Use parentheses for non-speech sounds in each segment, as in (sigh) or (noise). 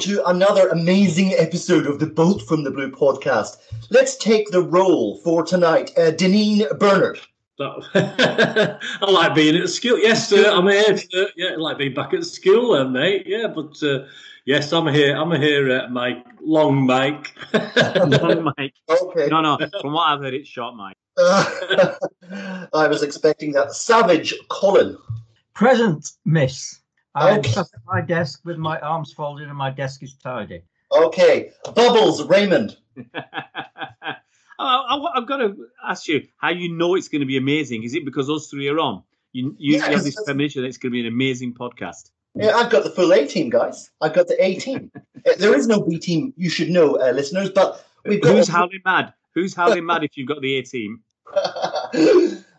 to another amazing episode of the Bolt from the Blue podcast. Let's take the role for tonight. Uh, Deneen Bernard. (laughs) I like being at school. Yes, uh, I'm here. To, yeah, I like being back at school, uh, mate. Yeah, but uh, yes, I'm here. I'm here, uh, Mike. Long Mike. (laughs) (laughs) Long Mike. Okay. No, no. From what I've heard, it's short Mike. I was expecting that. Savage Colin. Present, miss. I'm Okay. at my desk with my arms folded and my desk is tidy. Okay. Bubbles Raymond. (laughs) I, I, have got to ask you how you know it's going to be amazing. Is it because us three are on? You, you, you have this premonition that it's going to be an amazing podcast. Yeah, I've got the full A team, guys. I've got the A team. (laughs) Uh, there is no B team, you should know, uh, listeners, but we've got. Who's howling mad? Who's howling mad (laughs) if you've got the A team?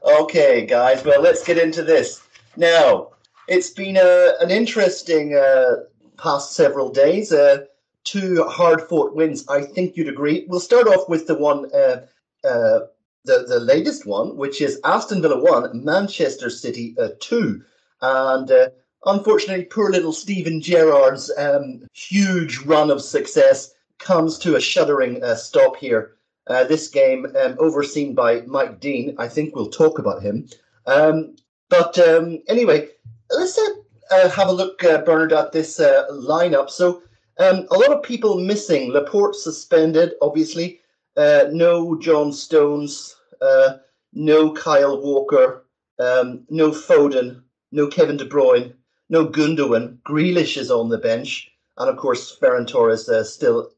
okay, guys. Well, let's get into this. Now, it's been a, an interesting uh, past several days. Uh, two hard fought wins, I think you'd agree. We'll start off with the one, uh, uh, the, the latest one, which is Aston Villa 1, Manchester City uh, 2. And uh, unfortunately, poor little Steven Gerrard's um, huge run of success comes to a shuddering stop here. This game um, overseen by Mike Dean. I think we'll talk about him. Um, but um, anyway, let's uh, uh, have a look, uh, Bernard, at this uh, lineup. So um, a lot of people missing. Laporte suspended, obviously. Uh, no John Stones. Uh, no Kyle Walker. Um, no Foden. No Kevin De Bruyne. No Gundogan. Grealish is on the bench, and of course Ferran Torres still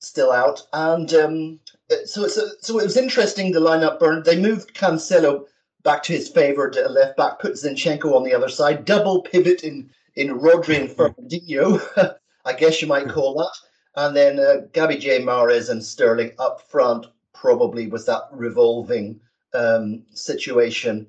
still out. And um, so, so, so it was interesting the lineup. Bernard. They moved Cancelo back to his favoured uh, left back, put Zinchenko on the other side, double pivot in in Rodri and Fernandinho, (laughs) I guess you might call that, and then uh, Gabby J. Mahrez and Sterling up front, probably was that revolving um, situation.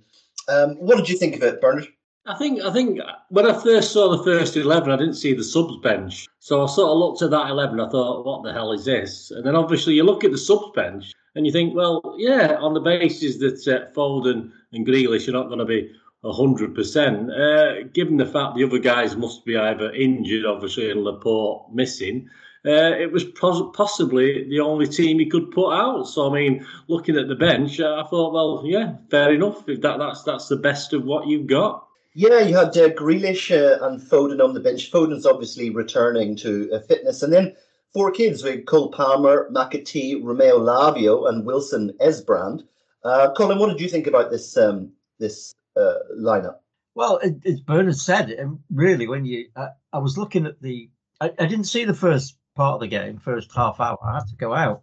Um, what did you think of it, Bernard? I think I think when I first saw the first eleven, I didn't see the subs bench, so I sort of looked at that eleven. I thought, "What the hell is this?" And then obviously you look at the subs bench and you think, "Well, yeah, on the basis that uh, Foden and Grealish are not going to be hundred percent, uh, given the fact the other guys must be either injured, obviously, and Laporte missing." Uh, it was pos- possibly the only team he could put out. So I mean, looking at the bench, uh, I thought, well, yeah, fair enough. If that, that's that's the best of what you've got. Yeah, you had uh, Grealish uh, and Foden on the bench. Foden's obviously returning to uh, fitness. And then four kids with Cole Palmer, McAtee, Romeo Lavia, and Wilson Esbrand. Uh, Colin, what did you think about this um, this uh, lineup? Well, as Bernard said, um, really, when you, I was looking at the, I, I didn't see the first part of the game, first half hour. I had to go out,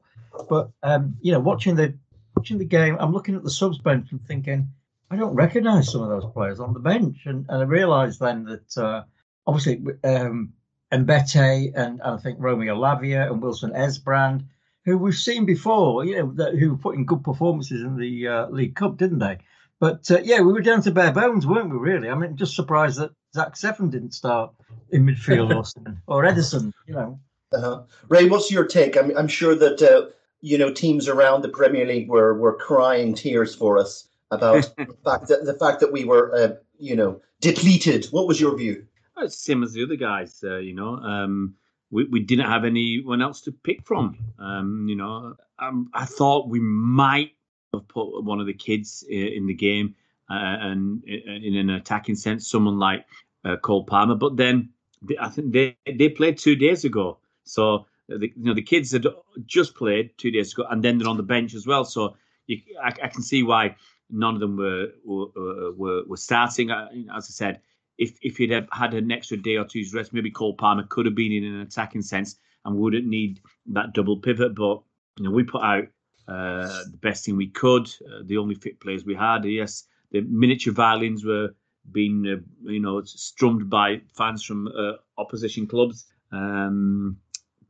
but um, you know, watching the watching the game, I'm looking at the subs bench and thinking, I don't recognise some of those players on the bench, and, and I realised then that uh, obviously um, Mbete and, and I think Romeo Lavia and Wilson Esbrand, who we've seen before, you know, that, who put in good performances in the uh, League Cup, didn't they? But uh, yeah, we were down to bare bones, weren't we? Really? I mean, just surprised that Zack Steffen didn't start in midfield or or Ederson. You know, Uh-huh. Ray, what's your take? I'm, I'm sure that uh, you know teams around the Premier League were were crying tears for us about (laughs) the fact that the fact that we were uh, you know depleted. What was your view? Well, same as the other guys, uh, you know. Um, we, we didn't have anyone else to pick from. Um, you know, um, I thought we might have put one of the kids in the game uh, and in an attacking sense, someone like uh, Cole Palmer. But then I think they they played two days ago, so the, you know the kids had just played two days ago, and then they're on the bench as well. So you, I, I can see why none of them were were were, were starting. Uh, As I said, if if he'd have had an extra day or two's rest, maybe Cole Palmer could have been in an attacking sense and wouldn't need that double pivot. But you know, we put out uh, the best thing we could. Uh, the only fit players we had. Yes, the miniature violins were being uh, you know strummed by fans from uh, opposition clubs. Um,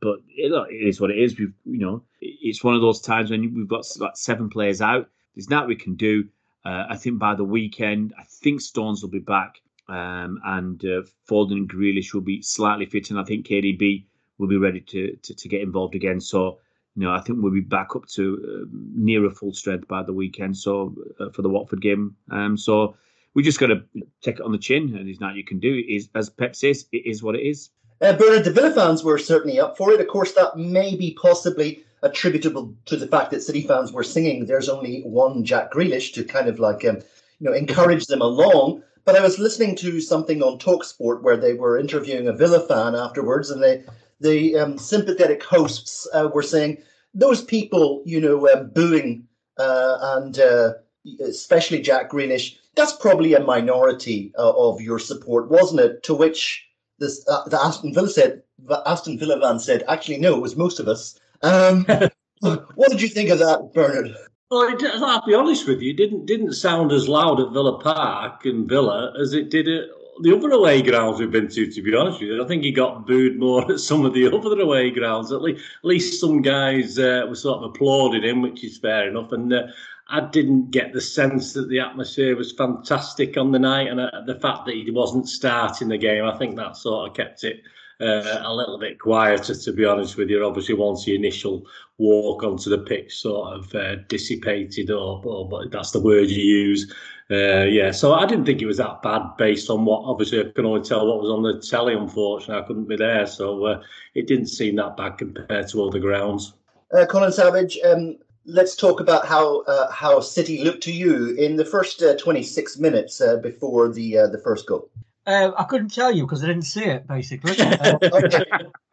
but it, it is what it is. We've you know it's one of those times when we've got like seven players out. There's that we can do. Uh, I think by the weekend, I think Stones will be back, um, and uh, Foden and Grealish will be slightly fit, and I think KDB will be ready to, to, to get involved again. So, you know, I think we'll be back up to uh, nearer full strength by the weekend. So uh, for the Watford game, um, so we just got to take it on the chin, and there's nothing you can do. It is as Pep says, it is what it is. Uh, Bernard, the Villa fans were certainly up for it. Of course, that may be possibly attributable to the fact that City fans were singing "There's only one Jack Grealish" to kind of like um, you know encourage them along. But I was listening to something on Talksport where they were interviewing a Villa fan afterwards, and they the um, sympathetic hosts uh, were saying those people, you know, uh, booing uh, and uh, especially Jack Grealish, that's probably a minority uh, of your support, wasn't it? To which this uh, the Aston Villa said, the Aston Villa fan said, actually, no, it was most of us. Um, (laughs) what did you think of that, Bernard? Well, it, I'll be honest with you, it didn't didn't sound as loud at Villa Park and Villa as it did at the other away grounds we've been to. To be honest with you, I think he got booed more (laughs) at some of the other away grounds. At least, at least some guys uh, were sort of applauding him, which is fair enough. And uh, I didn't get the sense that the atmosphere was fantastic on the night, and uh, the fact that he wasn't starting the game, I think that sort of kept it uh, a little bit quieter, to be honest with you. Obviously, once the initial walk onto the pitch sort of uh, dissipated, or, or that's the word you use. Uh, yeah, so I didn't think it was that bad based on what obviously I can only tell what was on the telly. Unfortunately, I couldn't be there, so uh, it didn't seem that bad compared to other grounds. Uh, Colin Savage, um, let's talk about how uh, how City looked to you in the first uh, 26 minutes uh, before the uh, the first goal. Uh, I couldn't tell you because I didn't see it, basically. (laughs) Uh, Okay.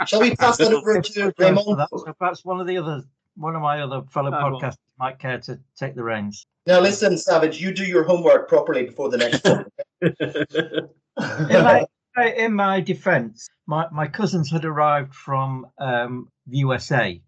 Shall we pass that over to too (laughs) Raymond? that, so perhaps one of the other, one of my other fellow Ah, well. podcasters might care to take the reins. Now listen, Savage, you do your homework properly before the next one. (laughs) In my, in my defence, my, my cousins had arrived from um, the USA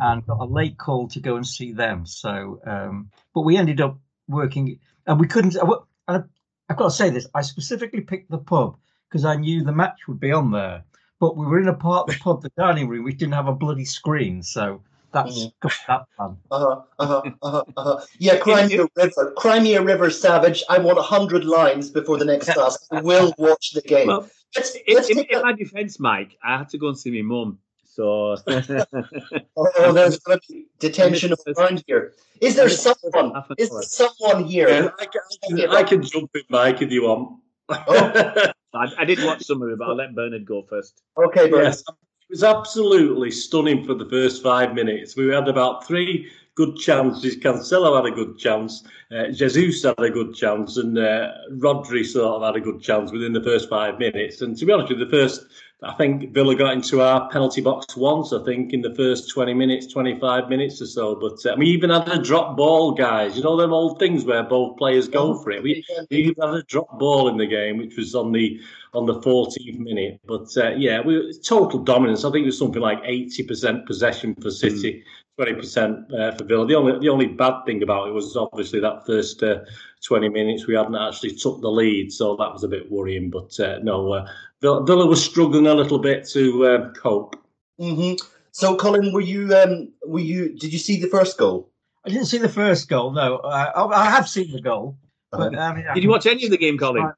and got a late call to go and see them. So, um, but we ended up working, and we couldn't. And I- I've got to say this: I specifically picked the pub because I knew the match would be on there. But we were in a part of the pub, the dining room, which didn't have a bloody screen, so that's got that fun. Uh-huh, uh-huh, uh-huh, uh-huh. Yeah, Crimea River. Crimea River Savage. I want a hundred lines before the next task. (laughs) I will watch the game. Well, let's, in, let's in, in a- my defence, Mike, I had to go and see my mum. So (laughs) oh, there's going to be detention around here. Is there someone? Is there someone here? Yeah, I, can, I can jump in, Mike, if you want. Oh. (laughs) I, I did watch some of it, but I'll let Bernard go first. Okay, Bert. Yes, it was absolutely stunning for the first five minutes. We had about three good chances. Cancelo had a good chance. Uh, Jesus had a good chance, and uh, Rodri sort of had a good chance within the first five minutes. And to be honest with you, the first, I think Villa got into our penalty box once. I think in the first twenty minutes, twenty-five minutes or so. But uh, we even had a drop ball, guys. You know them old things where both players go for it. We we even had a drop ball in the game, which was on the on the 14th minute. But uh, yeah, we total dominance. I think it was something like 80% possession for City, 20% uh, for Villa. The only the only bad thing about it was obviously that first uh, 20 minutes we hadn't actually took the lead, so that was a bit worrying. But uh, no, uh, Villa, Villa was struggling a little bit to uh, cope. hmm So, Colin, were you? Um, were you? Did you see the first goal? I didn't see the first goal. No, I, I I have seen the goal. But, I mean, Did you watch any of the game, Colin?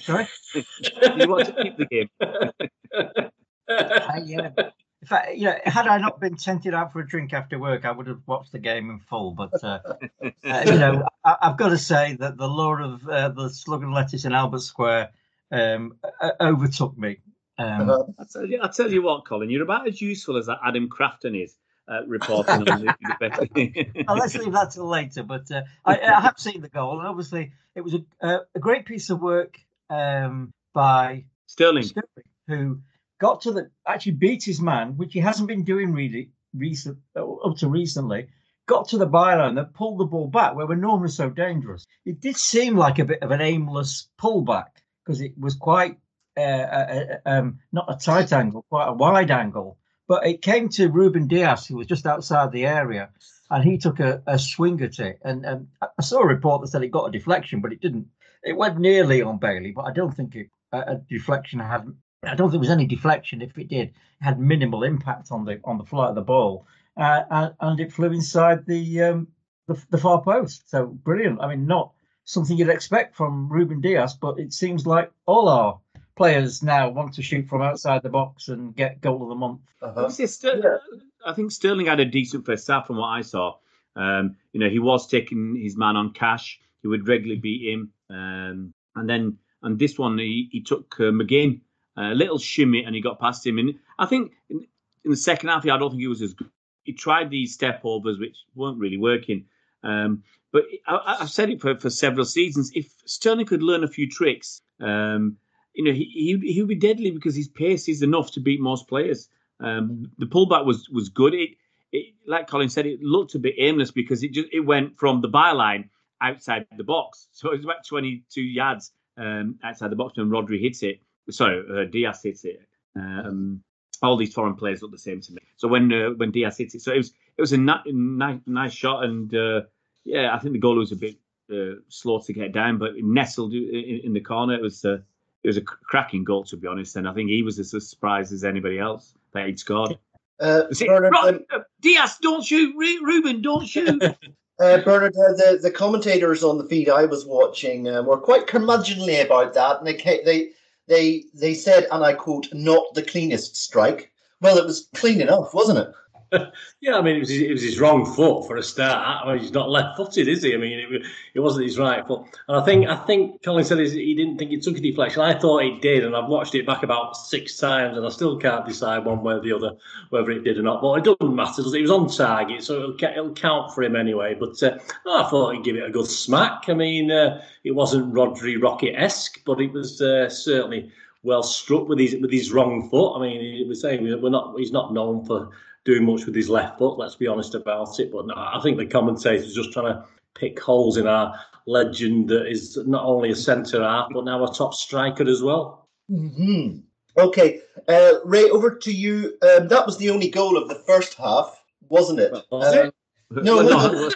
Sorry. (laughs) Did you watch any of the game? I, (laughs) uh, if I, you know, had I not been tempted out for a drink after work, I would have watched the game in full. But uh, uh, you know, I, I've got to say that the lure of uh, the slug and lettuce in Albert Square um, uh, overtook me. Um, Uh-huh. I tell you, I tell you what, Colin, you're about as useful as that Adam Crafton is uh, reporting on the, the (laughs) Well, let's leave that till later. But uh, I, I have seen the goal, and obviously it was a, uh, a great piece of work um, by Sterling. Sterling, who got to the actually beat his man, which he hasn't been doing really recent up to recently. Got to the byline that pulled the ball back where we're normally so dangerous. It did seem like a bit of an aimless pullback because it was quite uh, uh, uh, um, not a tight angle, quite a wide angle. But it came to Ruben Dias, who was just outside the area, and he took a, a swing at it. And, and I saw a report that said it got a deflection, but it didn't. It went nearly on Bailey, but I don't think it, a, a deflection had. I don't think there was any deflection. If it did, it had minimal impact on the on the flight of the ball, uh, and, and it flew inside the, um, the the far post. So brilliant. I mean, not something you'd expect from Ruben Dias, but it seems like all our players now want to shoot from outside the box and get goal of the month. Uh-huh. Obviously, Ster- I think Sterling had a decent first half from what I saw. Um, you know, he was taking his man on cash. He would regularly beat him. Um, and then on this one, he, he took uh, McGinn, a little shimmy, and he got past him. And I think in, in the second half, I don't think he was as good. He tried these step overs, which weren't really working. Um, but I, I've said it for, for several seasons. If Sterling could learn a few tricks, um, you know, he, he he would be deadly because his pace is enough to beat most players. Um, the pullback was was good. It, it, like Colin said, it looked a bit aimless because it just it went from the byline outside the box, so it was about 22 yards um, outside the box when Rodri hits it. Sorry, uh, Dias hits it. Um, all these foreign players look the same to me. So when uh, when Dias hits it, so it was it was a ni- nice nice shot, and uh, yeah, I think the goal was a bit uh, slow to get down, but nestled in, in the corner. It was uh, it was a cracking goal to be honest, and I think he was as surprised as anybody else that he'd scored. Uh, See, Bernard, Ro- um, uh, Dias, don't shoot! Ru- Ruben, don't (laughs) shoot! Uh, Bernard, uh, the, the commentators on the feed I was watching uh, were quite curmudgeonly about that, and they they they they said, and I quote, "not the cleanest strike." Well, it was clean enough, wasn't it? (laughs) Yeah, I mean, it was, his, it was his wrong foot for a start. I mean, he's not left-footed, is he? I mean, it, it wasn't his right foot. And I think I think Colin said he didn't think it took a deflection. I thought it did, and I've watched it back about six times, and I still can't decide one way or the other whether it did or not. But it doesn't matter. Does it? it was on target, so it'll, it'll count for him anyway. But uh, I thought he'd give it a good smack. I mean, uh, it wasn't Rodri Rocket-esque, but it was uh, certainly well struck with his with his wrong foot. I mean, was saying we're not. He's not known for doing much with his left foot. Let's be honest about it. But no, I think the commentators are just trying to pick holes in our legend that is not only a centre half but now a top striker as well. hmm Okay, uh, Ray, over to you. Um, that was the only goal of the first half, wasn't it? Was Uh, it? No, Well, no, no,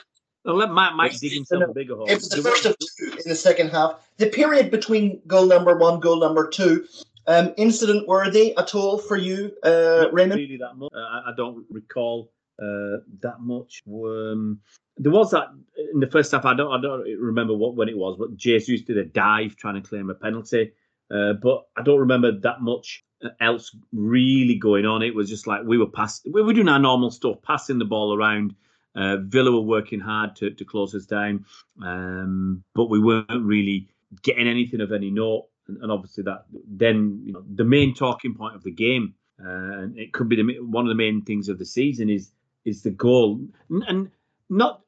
no, let Mike, Mike dig himself a bigger hole. It was the first of two in the second half. The period between goal number one, goal number two, um, incident worthy at all for you, uh, Raymond? really that much. Uh, I I don't recall uh, that much. Um, there was that in the first half. I don't. I don't remember what when it was, but Jesus did a dive trying to claim a penalty. Uh, but I don't remember that much else really going on. It was just like we were pass. We were doing our normal stuff, passing the ball around. Uh, Villa were working hard to, to close us down, um, but we weren't really getting anything of any note. And, and obviously, that then you know the main talking point of the game, uh, and it could be the, one of the main things of the season is is the goal, N- and not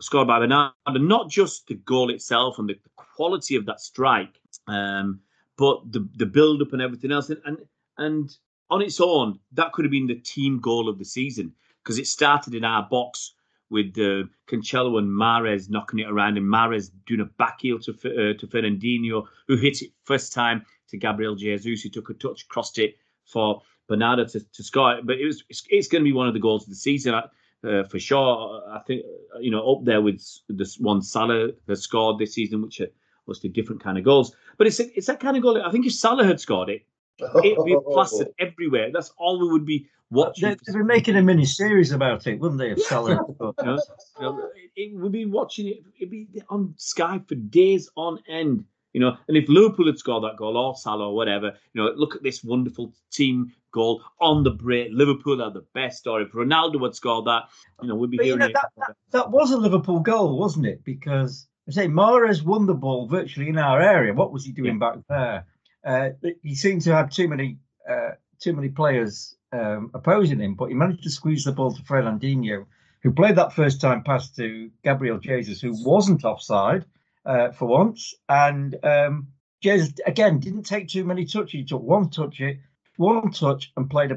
scored by Bernardo, not just the goal itself and the quality of that strike, um, but the the build up and everything else, and, and and on its own, that could have been the team goal of the season because it started in our box with uh, Cancelo and Mahrez knocking it around, and Mahrez doing a back heel to uh, to Fernandinho, who hit it first time to Gabriel Jesus, who took a touch, crossed it for Bernardo to, to score. But it was it's, it's going to be one of the goals of the season uh, for sure. I think uh, you know up there with this one Salah has scored this season, which are mostly different kind of goals. But it's a, it's that kind of goal. I think if Salah had scored it, it'd be plastered everywhere. That's all we would be watching. They, they'd be making a mini series about it, wouldn't they? If Salah, (laughs) You know, you know, it, it would be watching it. It'd be on Sky for days on end. You know, and if Liverpool had scored that goal or Salah or whatever, you know, look at this wonderful team goal on the break. Liverpool are the best. Or if Ronaldo had scored that, you know, we'd be But you hearing know, it. that, that, that was a Liverpool goal, wasn't it? Because I say Mahrez won the ball virtually in our area. What was he doing back there? Uh, he seemed to have too many uh, too many players um, opposing him, but he managed to squeeze the ball to Fernandinho, who played that first time pass to Gabriel Jesus, who wasn't offside uh, for once, and um, Jez again didn't take too many touches. He took one touch, one touch, and played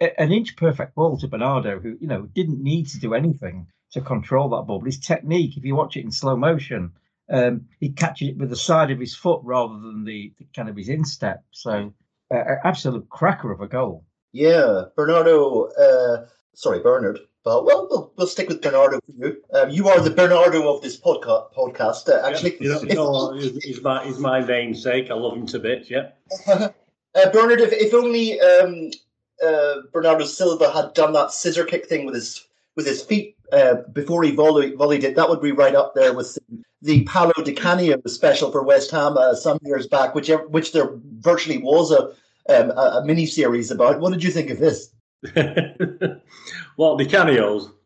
a- an inch perfect ball to Bernardo, who you know didn't need to do anything to control that ball. But his technique, if you watch it in slow motion, um, he catches it with the side of his foot rather than the, the kind of his instep. So, uh, absolute cracker of a goal. Yeah, Bernardo. Uh, sorry, Bernard. But well, we'll, we'll stick with Bernardo for you. Um, you are the Bernardo of this podca- podcast. Uh, actually, you know, you know, he's, he's my he's my namesake. I love him to bits. Yeah. (laughs) uh, Bernard, if, if only um, uh, Bernardo Silva had done that scissor kick thing with his with his feet uh, before he volley, volleyed it, that would be right up there with the Paolo Di Canio special for West Ham uh, some years back, which which there virtually was a um, a, a mini series about. What did you think of this? (laughs) well, Di Canio's. (laughs)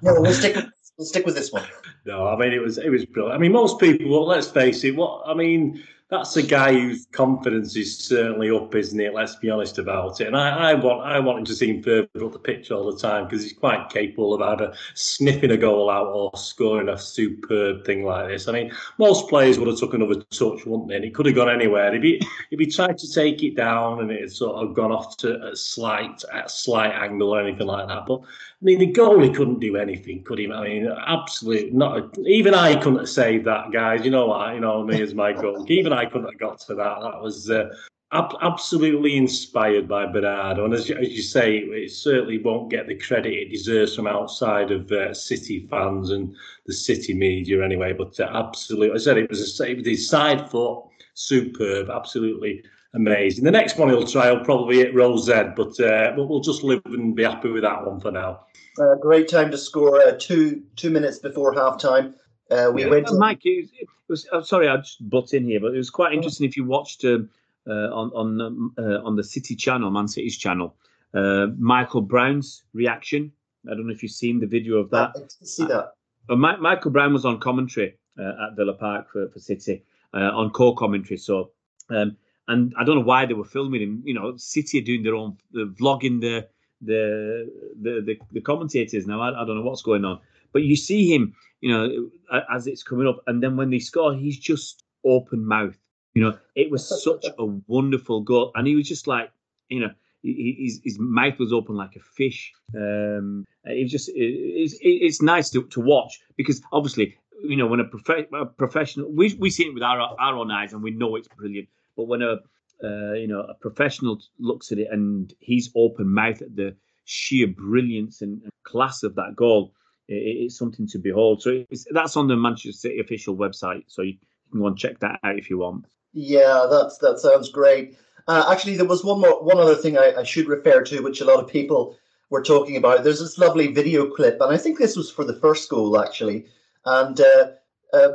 No, we'll stick with, we'll stick with this one. No, I mean it was it was brilliant. I mean most people, well, let's face it. What I mean, that's a guy whose confidence is certainly up, isn't it? Let's be honest about it. And I, I want I want him to seem further up the pitch all the time because he's quite capable of either sniffing a goal out or scoring a superb thing like this. I mean, most players would have took another touch, wouldn't they? And it could have gone anywhere. If he if he tried to take it down and it had sort of gone off to a slight a slight angle or anything like that, but. I mean, the goalie couldn't do anything, could he? I mean, absolutely not. Even I couldn't have saved that, guys. You know what? You know me as my goal. Even I couldn't have got to that. That was uh, ab- absolutely inspired by Bernardo. And as you, as you say, it certainly won't get the credit it deserves from outside of uh, City fans and the City media, anyway. But uh, absolutely, I said it was a, his side foot, superb, absolutely amazing. The next one he'll try will probably hit Rose Ed, but uh, we'll just live and be happy with that one for now. Uh, great time to score uh, two two minutes before half time. Uh, we Yeah, went. uh, Mike, it was, it was I'm sorry, I just butt in here, but it was quite interesting if you watched um, uh, on on um, uh, on the City channel, Man City's channel, uh, Michael Brown's reaction. I don't know if you've seen the video of that. I didn't see that. Michael Brown was on commentary uh, at Villa Park for, for City uh, on core commentary. So, um, and I don't know why they were filming him. You know, City are doing their own vlogging the the the the, the commentators now. I, I don't know what's going on, but you see him, you know, as it's coming up, and then when they score, he's just open mouth. You know, it was (laughs) such a wonderful goal, and he was just like, you know, his his mouth was open like a fish. Um, it was just it, it's it's nice to, to watch because obviously you know when a, prof- a professional we we see it with our our own eyes and we know it's brilliant, but when a uh, you know a professional looks at it and he's open mouth at the sheer brilliance and, and class of that goal, it's something to behold. So it's, that's on the Manchester City official website, so you can go and check that out if you want. Yeah, that's that sounds great. Uh, actually, there was one more, one other thing I, I should refer to, which a lot of people were talking about. There's this lovely video clip, and I think this was for the first goal actually. And uh, uh,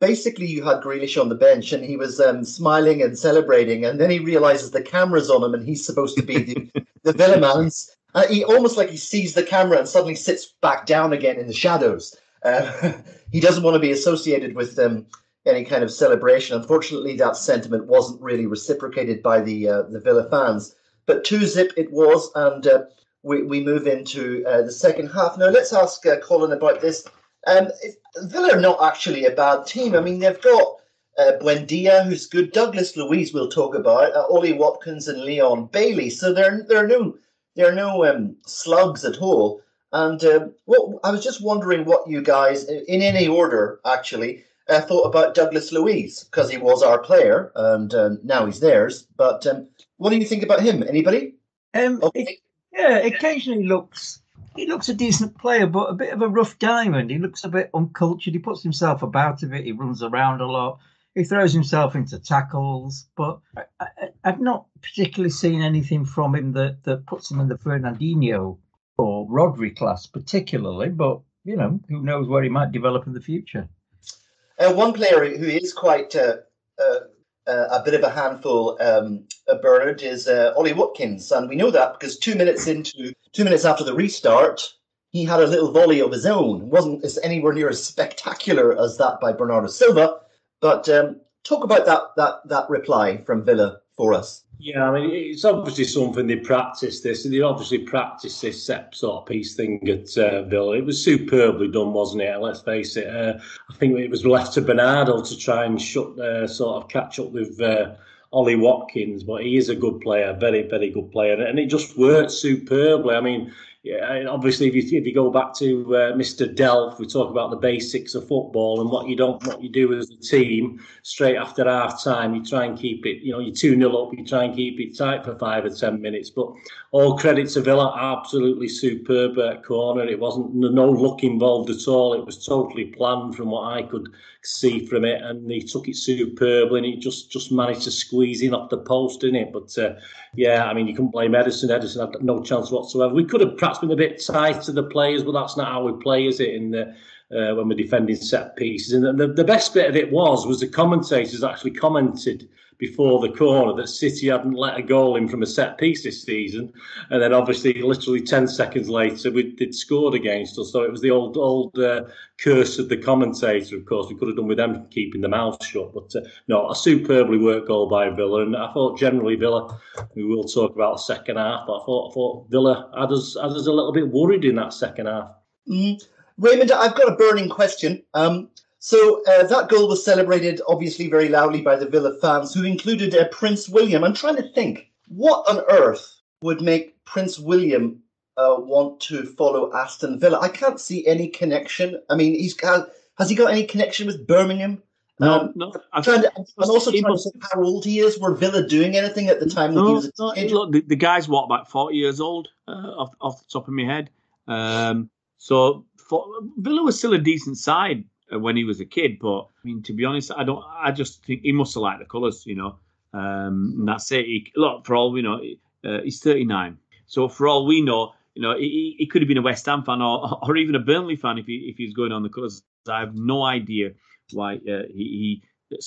basically, you had Grealish on the bench, and he was um, smiling and celebrating, and then he realizes the camera's on him, and he's supposed to be the, (laughs) the Villa man's. Uh, he almost like he sees the camera and suddenly sits back down again in the shadows. Uh, (laughs) he doesn't want to be associated with um, any kind of celebration. Unfortunately, that sentiment wasn't really reciprocated by the uh, the Villa fans. But two zip it was, and uh, we we move into uh, the second half. Now let's ask uh, Colin about this. Um, Villa are not actually a bad team. I mean, they've got uh, Buendia, who's good. Douglas Luiz, we'll talk about. Uh, Ollie Watkins and Leon Bailey. So there there are no there are no um, slugs at all. And um, what I was just wondering what you guys, in any order, actually, uh, thought about Douglas Luiz because he was our player and um, now he's theirs. But um, what do you think about him? Anybody? Um, Okay. it- yeah, occasionally looks he looks a decent player, but a bit of a rough diamond. He looks a bit uncultured. He puts himself about a bit. He runs around a lot. He throws himself into tackles, but I, I've not particularly seen anything from him that, that puts him in the Fernandinho or Rodri class, particularly. But you know, who knows where he might develop in the future? Uh, one player who is quite uh, uh, uh, a bit of a handful, um, uh, Bernard, is uh, Ollie Watkins, and we know that because two minutes into two minutes after the restart, he had a little volley of his own. It wasn't anywhere near as spectacular as that by Bernardo Silva, but um, talk about that that that reply from Villa for us. Yeah, I mean, it's obviously something they practice this. and They obviously practice this set sort of piece thing at uh, Villa. It was superbly done, wasn't it? Let's face it. Uh, I think it was left to Bernardo to try and shut, uh, sort of catch up with uh, Ollie Watkins, but he is a good player, very, very good player, and it just worked superbly. I mean, yeah, obviously, if you if you go back to uh, Mr. Delph, we talk about the basics of football and what you don't what you do as a team. Straight after half time, you try and keep it. You know, you two 0 up, you try and keep it tight for five or ten minutes. But all credit to Villa, absolutely superb corner. It wasn't no luck involved at all. It was totally planned from what I could see from it, and he took it superbly, and he just just managed to squeeze in off the post, didn't it? But uh, yeah, I mean, you couldn't blame Ederson. Ederson had no chance whatsoever. We could have perhaps been a bit tight to the players, but that's not how we play, is it? In the uh, when we're defending set pieces, and the, the best bit of it was was the commentators actually commented before the corner that City hadn't let a goal in from a set piece this season, and then obviously literally ten seconds later we would scored against us. So it was the old old uh, curse of the commentator. Of course, we could have done with them keeping the mouth shut, but uh, no, a superbly worked goal by Villa, and I thought generally Villa. We will talk about the second half, but I thought I thought Villa had us had us a little bit worried in that second half. Mm. Raymond, I've got a burning question. Um, so uh, that goal was celebrated, obviously, very loudly by the Villa fans, who included uh, Prince William. I'm trying to think, what on earth would make Prince William uh, want to follow Aston Villa? I can't see any connection. I mean, he's has, has he got any connection with Birmingham? No, Um, no. I'm, trying to, I'm also trying to think how old he is. Were Villa doing anything at the time No, was a no, look, the, the guy's what about forty years old uh, off, off the top of my head. Um, so for, Villa was still a decent side uh, when he was a kid, but I mean, to be honest, I don't. I just think he must have liked the colours, you know. Um, and that's it. He, look, for all we know, uh, he's thirty nine. So for all we know, you know, he, he could have been a West Ham fan or, or even a Burnley fan if he if he's going on the colours. I have no idea why uh, he, he Well,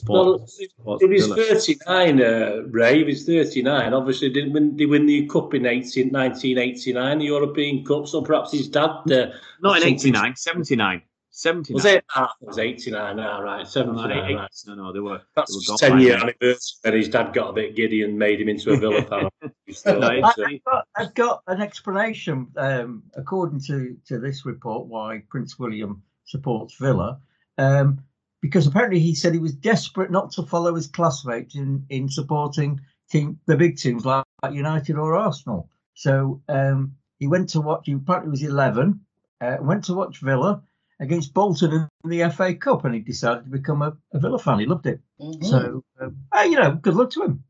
sports. sports If he's Villa. 39, uh, Ray, if he's 39, obviously didn't win, they win the cup in 18, 1989, the European Cup, so perhaps his dad. Uh, Not in 89, 79. 79. Was it? Ah, it was 89, ah, right, 79, no, right. no, no, they were. That's they were his gone 10 by year then. anniversary, and his dad got a bit giddy and made him into a Villa (laughs) fan. So, (laughs) No, I, it's, I've, got, I've got an explanation, um, according to, to this report, why Prince William supports Villa. Um, because apparently he said he was desperate not to follow his classmates in, in supporting team, the big teams like, United or Arsenal. So um, he went to watch, he apparently was 11, uh, went to watch Villa against Bolton in the FA Cup, and he decided to become a, a Villa fan. He loved it. Mhm. So, um, uh, you know, good luck to him.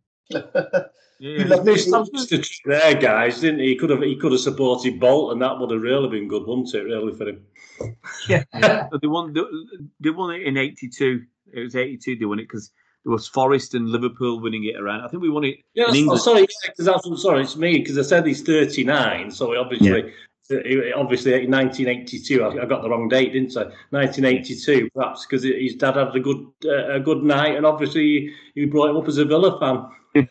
Yeah, loved He established the trick there, guys, didn't he? He could have he could have supported Bolt, and That would have really been good, wouldn't it? Really for him. Yeah. (laughs) yeah. So they won. They, they won it in '82. It was '82. They won it because there was Forest and Liverpool winning it around. I think we won it. Yeah, In oh, England. sorry, because that's I'm sorry, it's me because I said he's 39, so obviously, obviously in 1982, I, got the wrong date, didn't I? 1982, perhaps because his dad had a good uh, a good night, and obviously he brought him up as a Villa fan. (laughs)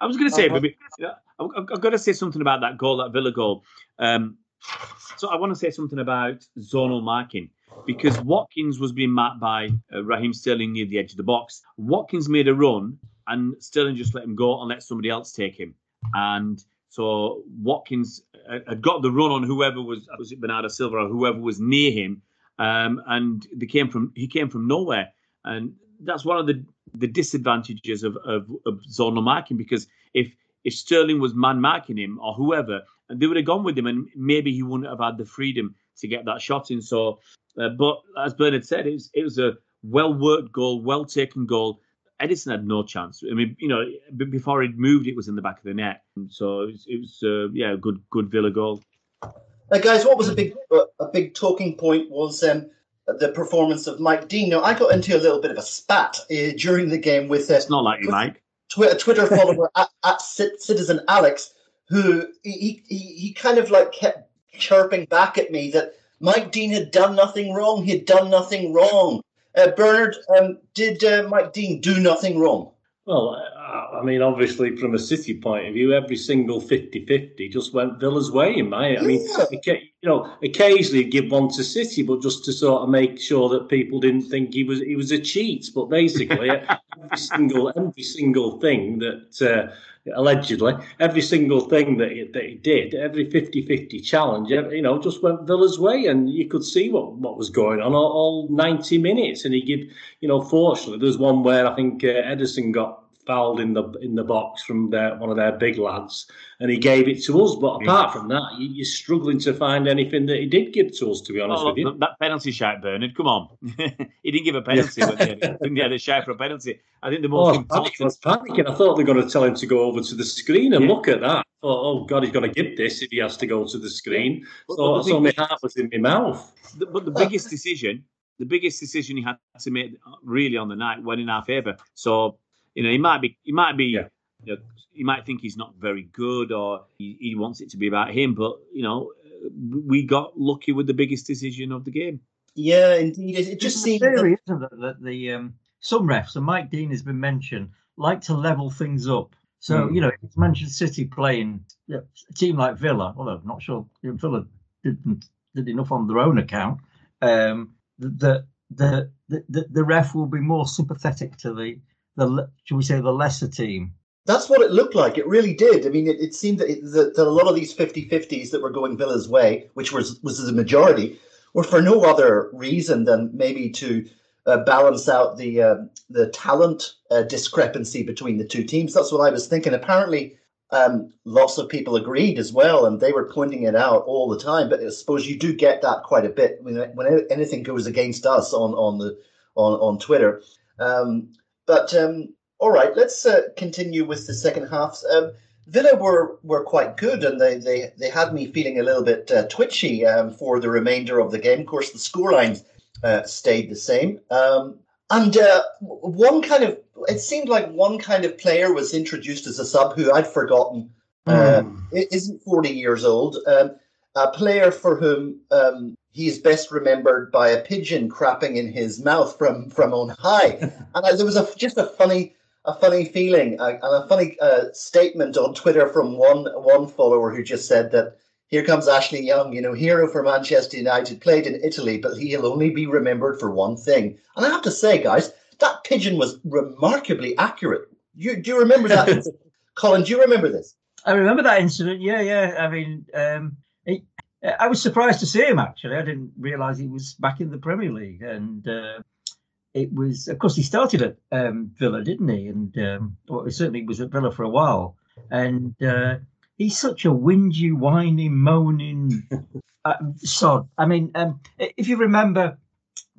I was going to say, maybe, I've, I've got to say something about that goal, that Villa goal. Um, so I want to say something about zonal marking because Watkins was being marked by uh, Raheem Sterling near the edge of the box. Watkins made a run and Sterling just let him go and let somebody else take him. And so Watkins uh, had got the run on whoever was was it Bernardo Silva or whoever was near him, um, and they came from he came from nowhere, and that's one of the the disadvantages of, of, of zonal marking because if if Sterling was man marking him or whoever, they would have gone with him, and maybe he wouldn't have had the freedom to get that shot in. So, uh, but as Bernard said, it was it was a well worked goal, well taken goal. Ederson had no chance. I mean, you know, before he'd moved, it was in the back of the net. So it was, it was uh, yeah, a good good Villa goal. Uh, guys, what was a big uh, a big talking point was um, the performance of Mike Dean. Now, I got into a little bit of a spat uh, during the game with uh, It's not like you, Mike. twi- a Twitter follower at, at Citizen Alex, who he, he he kind of like kept chirping back at me that Mike Dean had done nothing wrong. He had done nothing wrong. Uh, Bernard, um, did uh, Mike Dean do nothing wrong? Well, uh, I mean, obviously, from a City point of view, every single 50-50 just went Villa's way. In my, I mean, Yeah. you know, occasionally give one to City, but just to sort of make sure that people didn't think he was he was a cheat. But basically, (laughs) every single every single thing that uh, allegedly every single thing that he, that he did, every 50-50 challenge, you know, just went Villa's way, and you could see what what was going on all, all ninety minutes. And he give, you know, fortunately, there's one where I think uh, Ederson got fouled in the in the box from their, one of their big lads, and he gave it to us. But apart from that, you, you're struggling to find anything that he did give to us. To be honest Oh, with you, that- penalty shout, Bernard. Come on, (laughs) he didn't give a penalty. but he (laughs) he had a shout for a penalty. I think the Oh, most was, panicking. I important. was panicking. I thought they were going to tell him to go over to the screen and Yeah. look at that. I thought, oh God, he's going to give this if he has to go to the screen. But- So, but so my heart was in my mouth. the- but the biggest decision, the biggest decision he had to make uh, really on the night went in our favour. So you know, he might be, he might be, Yeah. you know, he might think he's not very good or he, he wants it to be about him. But you know, we got lucky with the biggest decision of the game. Yeah, indeed. It, it just seems a seemed. theory, isn't it, that the um, some refs, and Mike Dean has been mentioned, like to level things up. So Hmm. you know, it's Manchester City playing yeah, a team like Villa, although I'm not sure if Villa didn't did enough on their own account. Um, the the the the, the ref will be more sympathetic to the the shall we say the lesser team. That's what it looked like. It really did. I mean, it, it seemed that, it, that, that a lot of these 50-50s that were going Villa's way, which was was the majority, were for no other reason than maybe to uh, balance out the um the talent uh, discrepancy between the two teams. That's what I was thinking. Apparently, um, lots of people agreed as well, and they were pointing it out all the time. But I suppose you do get that quite a bit when, when anything goes against us on on the on on Twitter. Um, but um, all right, let's uh, continue with the second half. Um, Villa were were quite good, and they they, they had me feeling a little bit uh, twitchy um, for the remainder of the game. Of course, the scorelines uh, stayed the same, um, and uh, one kind of it seemed like one kind of player was introduced as a sub who I'd forgotten Uh, isn't forty years old. Um, a player for whom um, he is best remembered by a pigeon crapping in his mouth from from on high, (laughs) and I, there was a just a funny a funny feeling uh, and a funny uh, statement on Twitter from one one follower who just said that here comes Ashley Young, you know, hero for Manchester United, played in Italy, but he'll only be remembered for one thing. And I have to say, guys, that pigeon was remarkably accurate. You, do you remember that, (laughs) Colin? Do you remember this? I remember that incident. Yeah, yeah. I mean, um, I was surprised to see him. Actually, I didn't realise he was back in the Premier League, and uh, it was, of course, he started at um, Villa, didn't he? And um, well, he certainly was at Villa for a while. And uh, he's such a whingy, whining, moaning (laughs) uh, sod. I mean, um, if you remember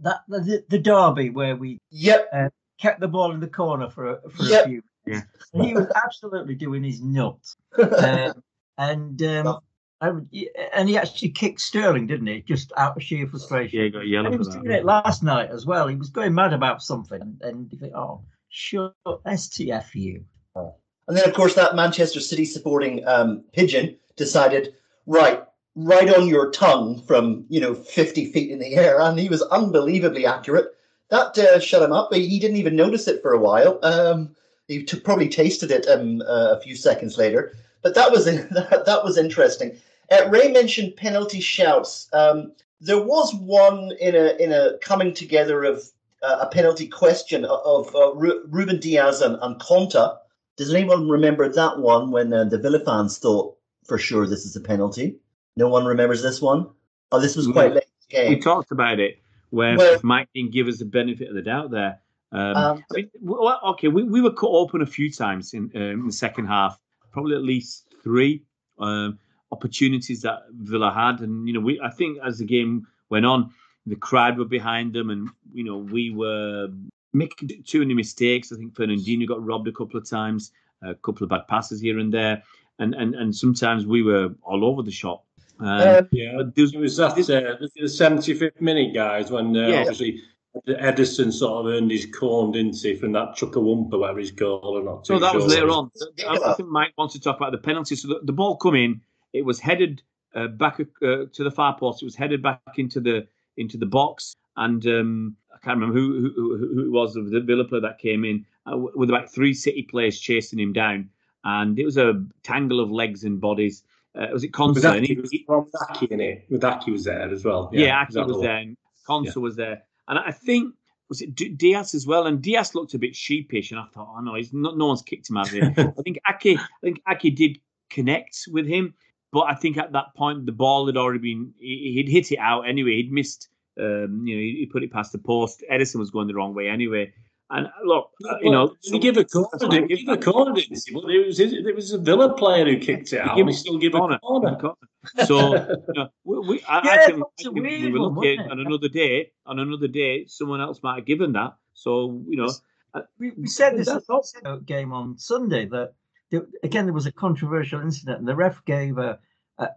that the, the derby where we Yep. kept the ball in the corner for a, for Yep. a few. Yeah. He was absolutely doing his nuts. (laughs) Um, and um, I would, and he actually kicked Sterling, didn't he? Just out of sheer frustration. Yeah, he got yellow and he was that. doing it last night as well. He was going mad about something, and you think, oh, sure, STF you. And then, of course, that Manchester City supporting um, pigeon decided, right, right on your tongue from, you know, 50 feet in the air. And he was unbelievably accurate. That uh, shut him up. He didn't even notice it for a while. Um, he t- probably tasted it um, uh, a few seconds later. But that was that, (laughs) that was interesting. Uh, Ray mentioned penalty shouts. Um, there was one in a in a coming together of uh, a penalty question of uh, Ru- Ruben Dias and, and Konsa. Does anyone remember that one when uh, the Villa fans thought for sure this is a penalty? No one remembers this one. Oh, this was quite No. late the We talked about it where Well- Mike didn't give us the benefit of the doubt there. Um, Um, I mean, well, okay, we, we were cut open a few times in, um, in the second half, probably at least three um, opportunities that Villa had, and you know, we I think as the game went on, the crowd were behind them, and you know, we were making too many mistakes. I think Fernandinho got robbed a couple of times, a couple of bad passes here and there, and and and sometimes we were all over the shop. Um, uh, Yeah, but there's- it was that uh, the 75th minute, guys, when uh, Yeah. obviously Ederson sort of earned his corn, didn't he, from that Chuckawumpa, whatever he's called. I'm not too No, that was later on. I, I think Mike wants to talk about the penalty. So the, the ball come in, it was headed uh, back uh, to the far post. It was headed back into the into the box, and um, I can't remember who who, who it was of the Villa player that came in uh, with about three City players chasing him down, and it was a tangle of legs and bodies. Uh, was it With Konsa? Aki, he- was from Aki in it. With Aki was there as well. yeah, is Aki that the was there, and Konsa was there, and I think was it D- Dias as well, and Dias looked a bit sheepish, and I thought, oh no, he's not, no one's kicked him out of here. (laughs) I think Aké, I think Aké did connect with him, but I think at that point the ball had already been, he, he'd hit it out anyway. He'd missed, um, you know, he put it past the post. Ederson was going the wrong way anyway. And uh, look, uh, you know, Did he give a corner? Give a corner? Didn't he? Well, it was it was a Villa player who kicked it out, he still give a corner. corner. So (laughs) you know, we, we, I, I Yeah, think, that's a I think we were it? on another day. On another day, someone else might have given that. So you know, We, we said this the game on Sunday that again there was a controversial incident and the ref gave a,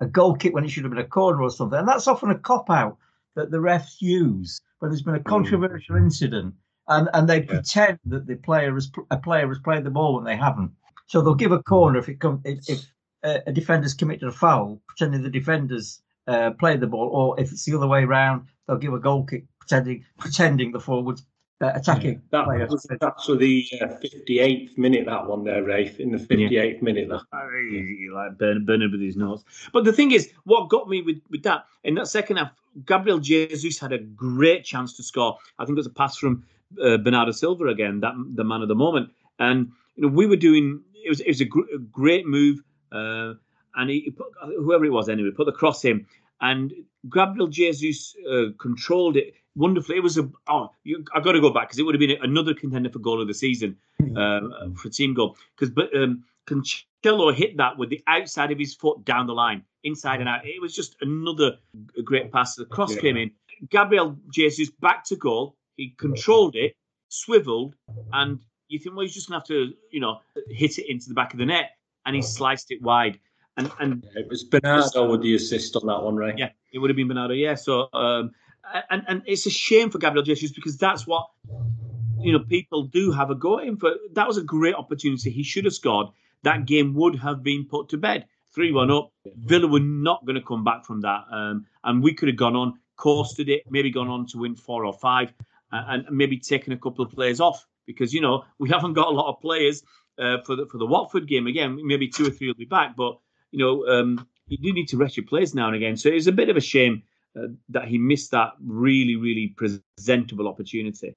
a, goal kick when it should have been a corner or something, and that's often a cop out that the refs use when there's been a controversial incident and, and they pretend that the player has a player has played the ball when they haven't. So they'll give a corner if it comes if, if uh, a defender's committed a foul, pretending the defenders uh, played the ball, or if it's the other way round, they'll give a goal kick pretending pretending the forwards uh, attacking. That player. was actually the uh, 58th minute. That one there, Rafe, in the 58th minute. That. Ay, like Bernard, Bernard with his nose. But the thing is, what got me with, with that in that second half, Gabriel Jesus had a great chance to score. I think it was a pass from uh, Bernardo Silva again, that the man of the moment. And you know, we were doing it was it was a, gr- a great move, uh, and he, he put, whoever it was anyway put the cross in, and Gabriel Jesus uh, controlled it wonderfully. It was a oh, you, I got to go back because it would have been another contender for goal of the season um, for team goal because but um, Cancelo hit that with the outside of his foot down the line, inside and out. It was just another great pass. The cross Yeah. came in. Gabriel Jesus back to goal. He controlled it, swiveled, and you think, well, he's just going to have to, you know, hit it into the back of the net, and he sliced it wide. And and It was Bernardo with the assist on that one, right? yeah, it would have been Bernardo. Yeah. So, um, and and it's a shame for Gabriel Jesus because that's what you know people do have a go at him for. That was a great opportunity. He should have scored. That game would have been put to bed. Three one up. Villa were not going to come back from that, um, and we could have gone on, coasted it, maybe gone on to win four or five, and maybe taking a couple of players off because you know we (laughs) haven't got a lot of players uh, for the for the Watford game. Again, maybe two or three will be back, but you know um, you do need to rest your players now and again. So it's a bit of a shame uh, that he missed that really really presentable opportunity.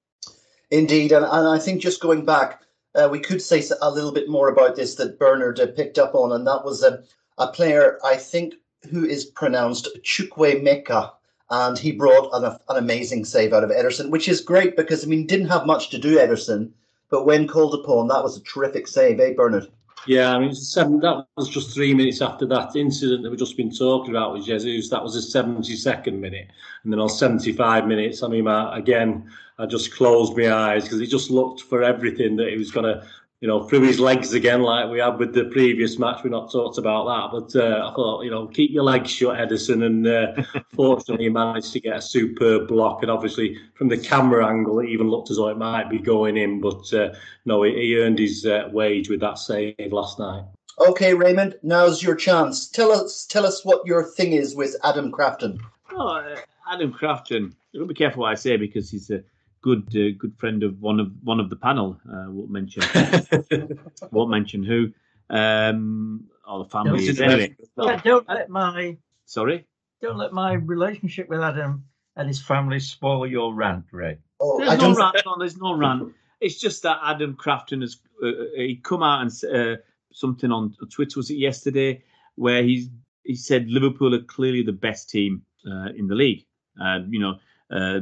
Indeed, and, and I think just going back, uh, we could say a little bit more about this that Bernard uh, picked up on, and that was a, a player I think who is pronounced Chukwuemeka, and he brought an, an amazing save out of Ederson, which is great because I mean didn't have much to do Ederson, but when called upon, that was a terrific save, eh, Bernard? Yeah, I mean, seven, that was just three minutes after that incident that we've just been talking about with Jesus. That was the 72nd minute. And then on 75 minutes, I mean, I, again, I just closed my eyes because he just looked for everything that he was going to, you know, through his legs again, like we had with the previous match. We're not talked about that. But uh, I thought, you know, keep your legs shut, Ederson. And uh, (laughs) fortunately, he managed to get a superb block. And obviously, from the camera angle, it even looked as though it might be going in. But uh, no, he, he earned his uh, wage with that save last night. Okay, Raymond, now's your chance. Tell us, tell us what your thing is with Adam Crafton. Oh, uh, Adam Crafton. I've got to be careful what I say because he's a good uh, good friend of one of one of the panel. Uh, won't mention (laughs) won't mention who. Um, or the family. is. Anyway, Yeah, don't let my sorry. don't let my relationship with Adam and his family spoil your rant, Ray. Oh, There's I no rant. No, there's no rant. It's just that Adam Crafton has uh, he come out and s- uh, something on Twitter was it yesterday where he's he said Liverpool are clearly the best team uh, in the league. Uh, you know, uh,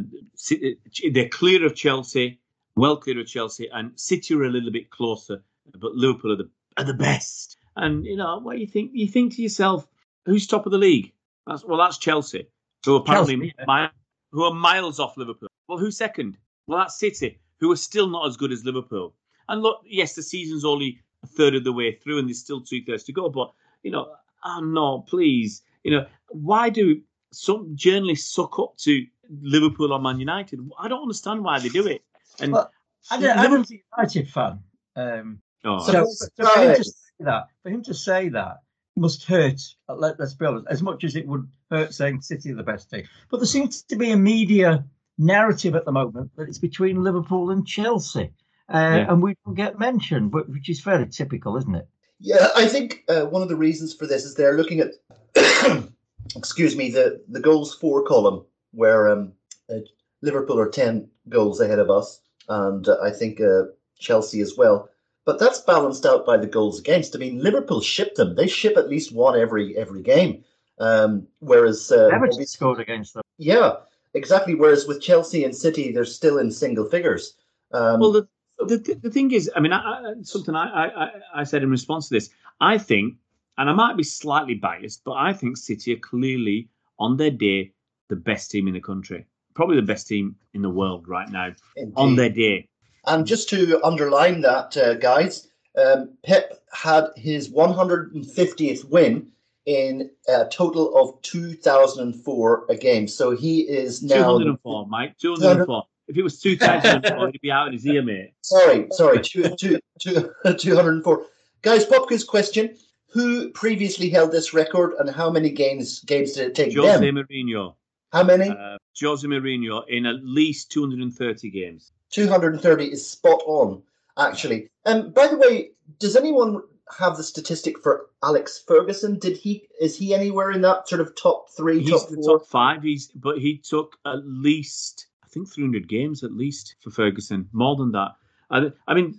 they're clear of Chelsea, well clear of Chelsea, and City are a little bit closer, but Liverpool are the are the best. And you know, what do you think? You think to yourself, who's top of the league? That's, well, that's Chelsea, who are apparently Chelsea, who are miles off Liverpool. Well, who's second? Well, that's City, who are still not as good as Liverpool. And look, yes, the season's only a third of the way through, and there's still two thirds to go. But you know, oh no, please, you know, why do some journalists suck up to Liverpool or Man United? I don't understand why they do it. And Well, Adam, Adam's a United fan. Um, oh, so, So- so for him to say that, for him to say that must hurt. uh, Let, let's be honest, as much as it would hurt saying City are the best team. But there seems to be a media narrative at the moment that it's between Liverpool and Chelsea, uh, Yeah. and we don't get mentioned, but which is fairly typical, isn't it? Yeah, I think uh, one of the reasons for this is they're looking at, (coughs) excuse me, the, the goals for column, where um, uh, Liverpool are 10 goals ahead of us, and uh, I think uh, Chelsea as well. But that's balanced out by the goals against. I mean, Liverpool ship them. They ship at least one every every game. Um, whereas, uh, Everton scored against them. yeah, exactly. Whereas with Chelsea and City, they're still in single figures. Um, Well, the, the the thing is, I mean, I, I, something I, I I- I said in response to this, I think, and I might be slightly biased, but I think City are clearly on their day the best team in the country, probably the best team in the world right now on their day. And just to underline that, uh, guys, um, Pep had his 150th win in a total of 2004 a game. So he is now. 204, Mike, 204. If it was 2004, he'd be out in his ear, mate. (laughs) Sorry, sorry, two, two, two, (laughs) 204. Guys, pop quiz question. Who previously held this record and how many games games did it take Jose them? Mourinho. How many? Uh, Jose Mourinho in at least 230 games. 230 is spot on, actually. And by the way, does anyone have the statistic for Alex Ferguson? Did he is he anywhere in that sort of top three, He's top the four? top five. He's but he took at least I think 300 games at least for Ferguson, more than that. I, I mean,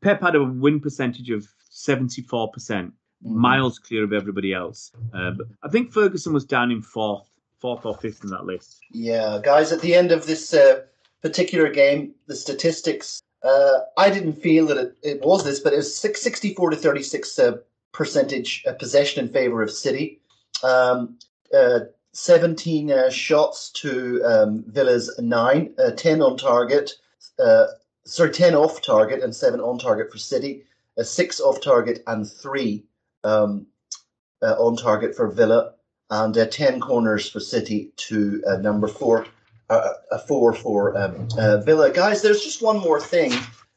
Pep had a win percentage of 74 percent, Mm-hmm. miles clear of everybody else. Uh, I think Ferguson was down in fourth, fourth or fifth in that list. Yeah, guys, at the end of this uh, particular game, the statistics, uh, I didn't feel that it, it was this, but it was six, 64 to 36 uh, percentage uh, possession in favor of City. Um, uh, 17 uh, shots to um, Villa's 9, uh, 10 on target, sorry, 10 off target and 7 on target for City, 6 off target and 3 um, on target for Villa and uh, 10 corners for City to uh, number four, uh, a four for um, uh, Villa. Guys, there's just one more thing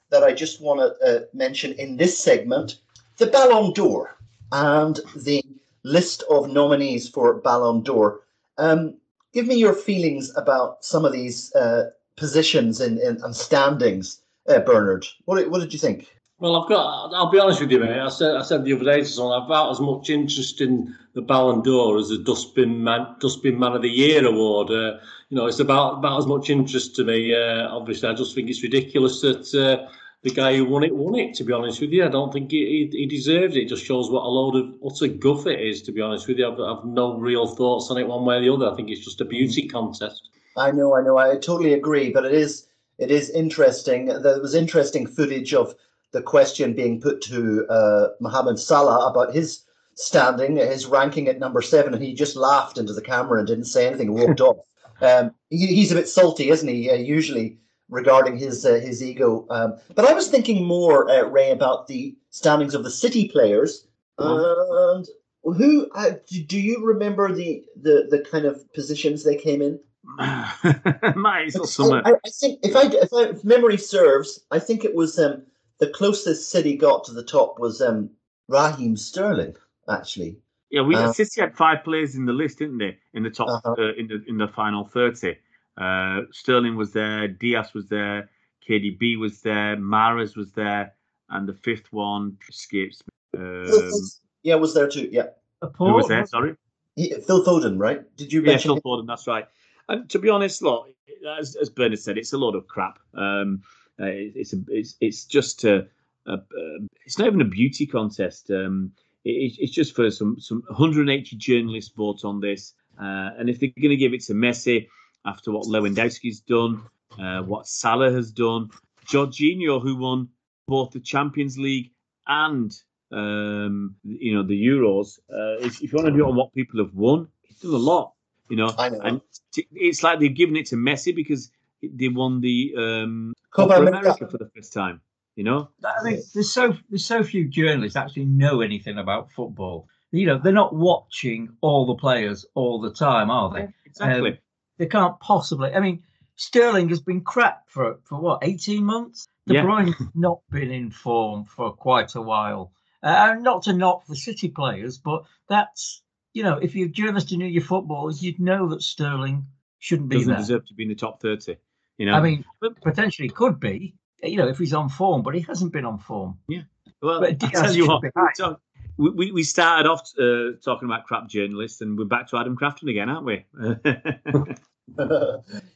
that I just want to uh, mention in this segment the Ballon d'Or and the list of nominees for Ballon d'Or. Um, give me your feelings about some of these uh, positions and standings, uh, Bernard. What, what did you think? Well, I've got. I'll be honest with you, mate. I said. I said the other day to someone. I've about as much interest in the Ballon d'Or as the Dustbin Man, Dustbin Man of the Year award. Uh, you know, it's about about as much interest to me. Uh, obviously, I just think it's ridiculous that uh, the guy who won it won it. To be honest with you, I don't think he, he, he deserves it. It just shows what a load of utter guff it is. To be honest with you, I've, I've no real thoughts on it one way or the other. I think it's just a beauty contest. I know, I know, I totally agree, but it is it is interesting. There was interesting footage of the question being put to uh, Mohamed Salah about his standing, his ranking at number seven, and he just laughed into the camera and didn't say anything, walked off. Um, he, he's a bit salty, isn't he? Uh, usually regarding his uh, his ego. Um, but I was thinking more, uh, Ray, about the standings of the City players. And who uh, do, you remember the, the the kind of positions they came in? Mate, it's not I, summer. I, I think if I if, I, if memory serves, I think it was um, the closest City got to the top was um, Raheem Sterling. Actually, Yeah, we Uh, City had five players in the list, didn't they? In the top, Uh-huh. uh, in the in the final thirty. Uh, Sterling was there, Dias was there, KDB was there, Mahrez was there, and the fifth one escapes. Um, yeah, was there too. Yeah, who was there? Sorry. he, Phil Foden, right? Did you Yeah, mention? Phil him? Foden. That's right. And to be honest, look, as, as Bernard said, it's a load of crap. Um, uh, it- it's a, it's it's just a, a, a it's not even a beauty contest. Um, it, it's just for some some 180 journalists vote on this, uh, and if they're going to give it to Messi after what Lewandowski's done, uh, what Salah has done, Jorginho who won both the Champions League and um, you know the Euros. Uh, if, you want to do it on what people have won, he's done a lot. You know, I know. and t- it's like they've given it to Messi because they won the um, Copa Copa America. America for the first time. You know, I mean, there's so there's so few journalists actually know anything about football. You know, they're not watching all the players all the time, are they? exactly. Um, they can't possibly. I mean, Sterling has been crap for for what 18 months. De Yeah. Bruyne's (laughs) not been in form for quite a while. Uh, and not to knock the City players, but that's you know, if you're a journalist and knew your footballers, you'd know that Sterling shouldn't be Doesn't there. deserve to be in the top thirty. You know. I mean, potentially could be, you know, if he's on form, but he hasn't been on form. Yeah. Well, but I tell you what. be we, we, we started off uh, talking about crap journalists, and we're back to Adam Crafton again, aren't we? (laughs)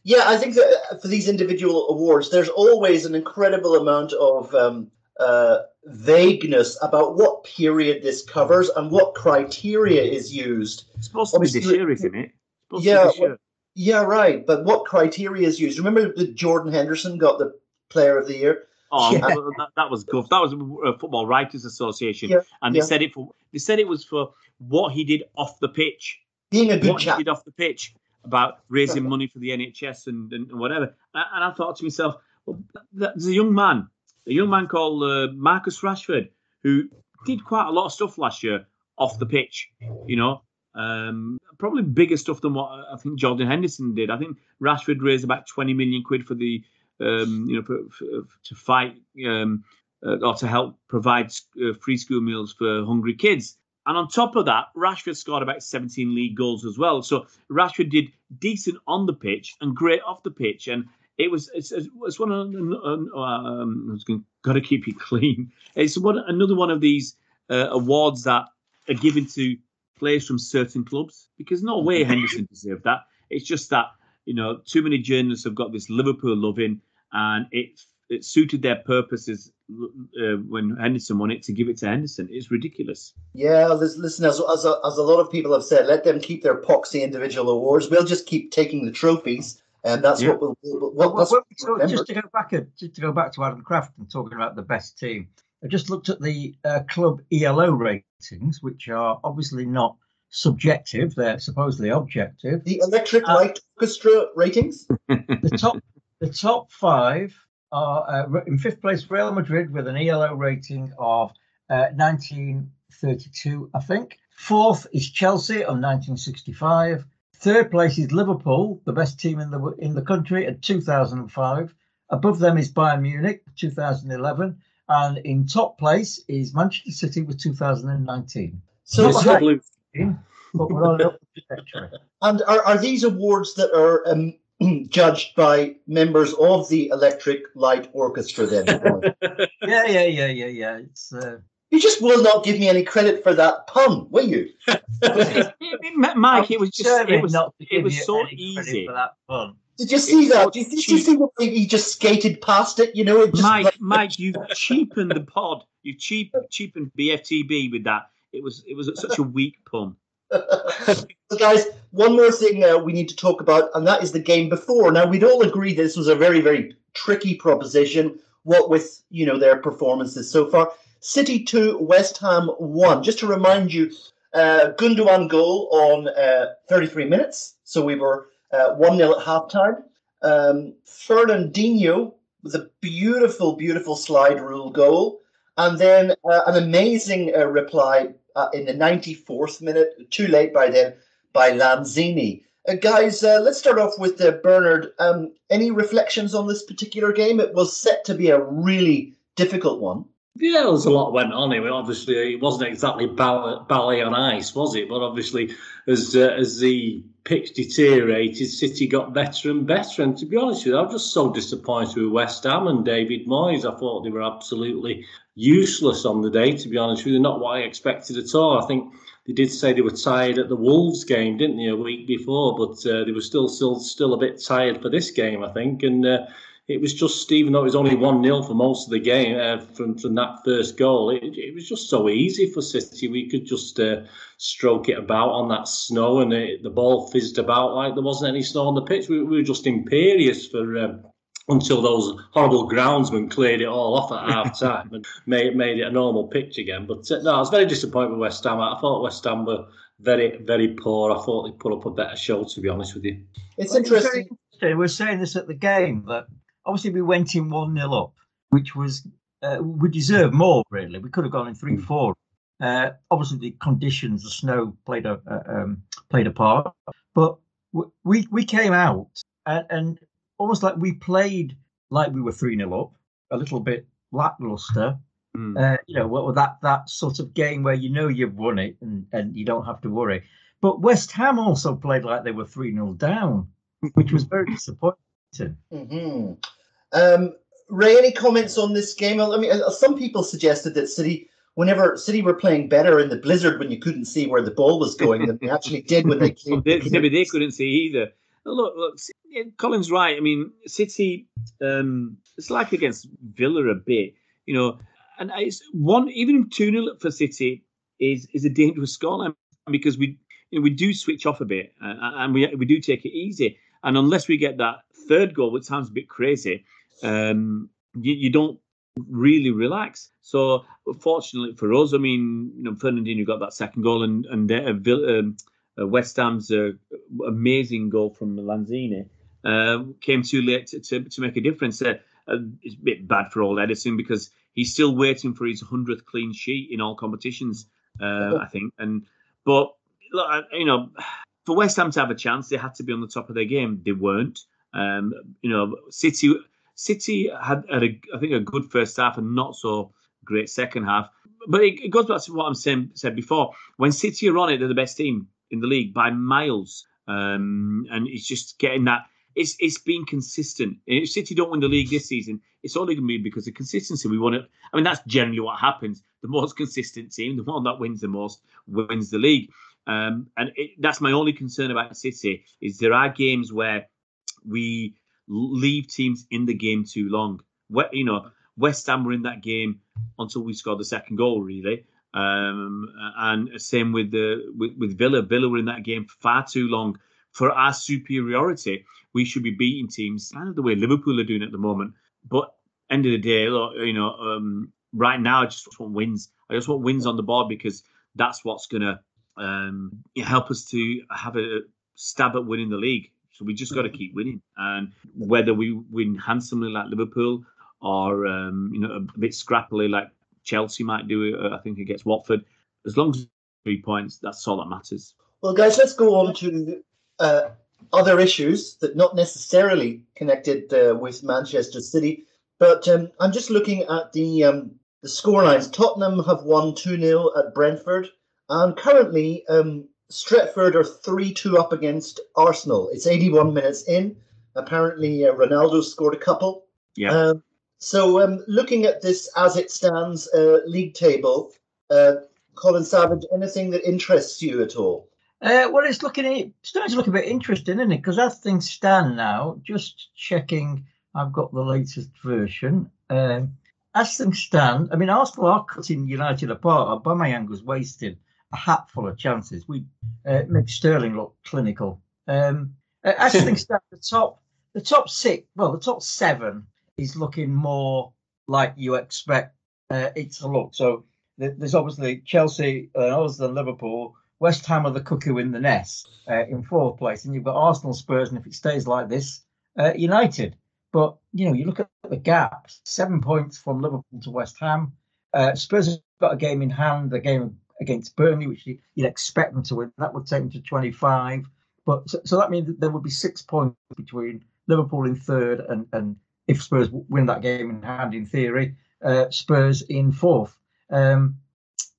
yeah, I think that uh, for these individual awards, there's always an incredible amount of um, uh, vagueness about what period this covers and what criteria is used. it's supposed to be this year, isn't it? It's supposed Yeah, to be this well- year. Yeah, right. But what criteria is used? Remember that Jordan Henderson got the Player of the Year. Oh, Yeah. that, that was good. That was a Football Writers Association, Yeah, and they yeah. said it for they said it was for what he did off the pitch. Being a good what chap. he did off the pitch about raising money for the NHS and, and, whatever. And and I thought to myself, well, there's a young man, a young man called uh, Marcus Rashford, who did quite a lot of stuff last year off the pitch. You know, um, probably bigger stuff than what I think Jordan Henderson did. I think Rashford raised about 20 million quid for the, um, you know, for, for, to fight um, uh, or to help provide uh, free school meals for hungry kids. And on top of that, Rashford scored about 17 league goals as well. So Rashford did decent on the pitch and great off the pitch. And it was it's, it's one of um, I was going got to keep it (laughs) clean. It's one another one of these uh, awards that are given to players from certain clubs because no way Henderson deserved that. It's just that you know too many journalists have got this Liverpool loving, and it it suited their purposes uh, when Henderson won it to give it to Henderson. It's ridiculous. Yeah, listen, as, as, a, as a lot of people have said, let them keep their poxy individual awards. We'll just keep taking the trophies, and that's Yeah. what we'll. we'll, Well, we'll that's well, what we'll so remember. just to go back, a- just to go back to Adam Crafton talking about the best team, I just looked at the uh, club ELO ratings, which are obviously not subjective; they're supposedly objective. The Electric Uh, Light Orchestra ratings. The top, the top five are uh, in fifth place Real Madrid with an ELO rating of uh, 1932, I think. Fourth is Chelsea on 1965. Third place is Liverpool, the best team in the in the country at 2005. Above them is Bayern Munich, 2011, and in top place is Manchester City with 2019. So, Not It's high. a blue- But we're on an upward trajectory. and are, are these awards that are um, (clears throat) judged by members of the Electric Light Orchestra? Then (laughs) Yeah, yeah, yeah, yeah, yeah. It's uh, you just will not give me any credit for that pun, will you? (laughs) (laughs) Mike, it was just it was it was so easy. for that fun. Did you see It's that? Did, did you see the way he just skated past it? You know, it just Mike, like- Mike, you cheapened the pod. You cheap cheapened BFTB with that. It was it was such a weak pun. (laughs) so guys, one more thing uh, we need to talk about, and that is the game before. Now, we'd all agree this was a very, very tricky proposition. What with you know their performances so far, City two, West Ham one. Just to remind you, uh, Gundogan goal on uh, 33 minutes, so we were uh, one 0 at halftime. Um, Fernandinho with a beautiful, beautiful slide rule goal, and then uh, an amazing uh, reply in the 94th minute, too late by then, by Lanzini. Uh, guys, uh, let's start off with uh, Bernard. Um, any reflections on this particular game? It was set to be a really difficult one. Yeah, there was a lot went on here. Obviously, it wasn't exactly ballet on ice, was it? But obviously, as uh, as the pitch deteriorated, City got better and better. And to be honest with you, I was just so disappointed with West Ham and David Moyes. I thought they were absolutely useless on the day. To be honest with you, not what I expected at all. I think they did say they were tired at the Wolves game, didn't they, a week before? But uh, they were still still still a bit tired for this game, I think. And uh, it was just, even though it was only 1 0 for most of the game uh, from, from that first goal, it, it was just so easy for City. We could just uh, stroke it about on that snow and it, the ball fizzed about like there wasn't any snow on the pitch. We, we were just imperious for. Um, until those horrible groundsmen cleared it all off at (laughs) half time and made, made it a normal pitch again. But uh, no, I was very disappointed with West Ham. I thought West Ham were very, very poor. I thought they put up a better show, to be honest with you. It's interesting. interesting. We're saying this at the game that obviously we went in 1 0 up, which was, uh, we deserved more, really. We could have gone in 3 4. Uh, obviously, the conditions, the snow played a, uh, um, played a part. But we, we came out and, and almost like we played like we were 3 0 up, a little bit lackluster. Mm. Uh, you know, what that that sort of game where you know you've won it and, and you don't have to worry. But West Ham also played like they were 3 0 down. (laughs) which was very disappointing. hmm Um, Ray, any comments on this game? I mean, uh, some people suggested that City, whenever City were playing better in the blizzard when you couldn't see where the ball was going than they actually did when they (laughs) came. they, maybe they couldn't see either. Look, look, Colin's right. I mean, City, um, it's like against Villa a bit, you know, and it's one even two 0 for City is is a dangerous scoreline because we you know, we do switch off a bit uh, and we we do take it easy, and unless we get that third goal, which sounds a bit crazy, um, you, you don't really relax. So fortunately for us, I mean, you know, Fernandinho got that second goal, and and uh, um, uh, West Ham's uh, amazing goal from Lanzini uh, came too late to, to, to make a difference. Uh, uh, it's a bit bad for old Ederson because he's still waiting for his hundredth clean sheet in all competitions. I think, and but you know, for West Ham to have a chance, they had to be on the top of their game. They weren't. Um, you know, City City had, had a, I think a good first half and not so great second half. But it, it goes back to what I'm saying said before. When City are on it, they're the best team in the league by miles. Um, and it's just getting that. It's it's been consistent. If City don't win the league this season, it's only going to be because of consistency. We want it. I mean, that's generally what happens. The most consistent team, the one that wins the most, wins the league. Um, and it, that's my only concern about City is there are games where we leave teams in the game too long. You know, West Ham were in that game until we scored the second goal, really. Um, and same with the with, with Villa. Villa were in that game far too long for our superiority. We should be beating teams kind of the way Liverpool are doing at the moment. But end of the day, look, you know, um, right now I just want wins. I just want wins on the board because that's what's gonna um, help us to have a stab at winning the league. So we just got to keep winning, and whether we win handsomely like Liverpool or um, you know a bit scrappily like Chelsea might do, uh, I think against Watford, as long as three points, that's all that matters. Well, guys, let's go on to uh, other issues that not necessarily connected uh, with Manchester City. But um, I'm just looking at the um, the scorelines. Tottenham have won 2 0 at Brentford, and currently um, Stretford are 3 2 up against Arsenal. It's 81 minutes in. Apparently, uh, Ronaldo scored a couple. Yeah. Um, so, um, looking at this as it stands, uh, league table, uh, Colin Savage, anything that interests you at all? Uh, well, it's looking it's starting to look a bit interesting, isn't it? Because as things stand now, just checking, I've got the latest version. Um, as things stand, I mean, Arsenal are cutting United apart. Aubameyang was wasting a hatful of chances. We uh, made Sterling look clinical. Um, uh, as things (laughs) stand, the top, the top six, well, the top seven is looking more like you expect uh, it to look. So th- there's obviously Chelsea, uh, obviously Liverpool. West Ham are the cuckoo in the nest uh, in fourth place, and you've got Arsenal, Spurs, and if it stays like this, uh, United. But you know, you look at the gaps: seven points from Liverpool to West Ham. Uh, Spurs have got a game in hand, the game against Burnley, which you- you'd expect them to win. That would take them to 25. But so, so that means that there would be six points between Liverpool in third, and and if Spurs win that game in hand, in theory, uh, Spurs in fourth. Um,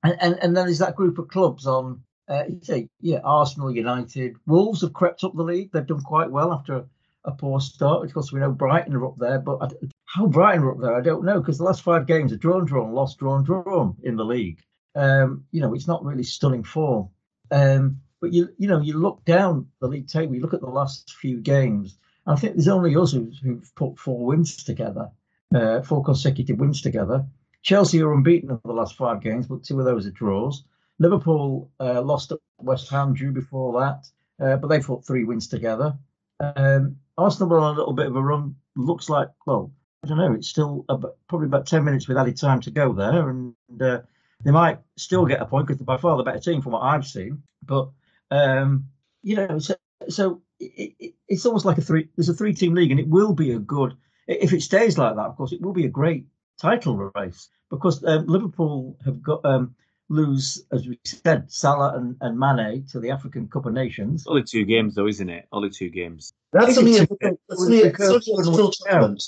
and, and and then there's that group of clubs on uh, say, yeah, Arsenal, United, Wolves have crept up the league. They've done quite well after a, a poor start. Of course, we know Brighton are up there, but I, how Brighton are up there, I don't know because the last five games are drawn, drawn, lost, drawn, drawn in the league. Um, you know, it's not really stunning form. Um, but you, you know, you look down the league table, you look at the last few games. I think there's only us who've, who've put four wins together, uh, four consecutive wins together. Chelsea are unbeaten in the last five games, but two of those are draws. Liverpool uh, lost at West Ham, drew before that, uh, but they put three wins together. Um, Arsenal were on a little bit of a run. Looks like, well, I don't know. It's still about, probably about ten minutes with added time to go there, and uh, they might still get a point because they're by far the better team from what I've seen. But um, you know, so, so it, it, it's almost like a three. There's a three-team league, and it will be a good. If it stays like that, of course, it will be a great title race because um, Liverpool have got um, lose, as we said, Salah and, and Mane to the African Cup of Nations. Only two games, though, isn't it? Only two games. That's only a, It's- (laughs) that's only a, it's that's only a a- full tournament.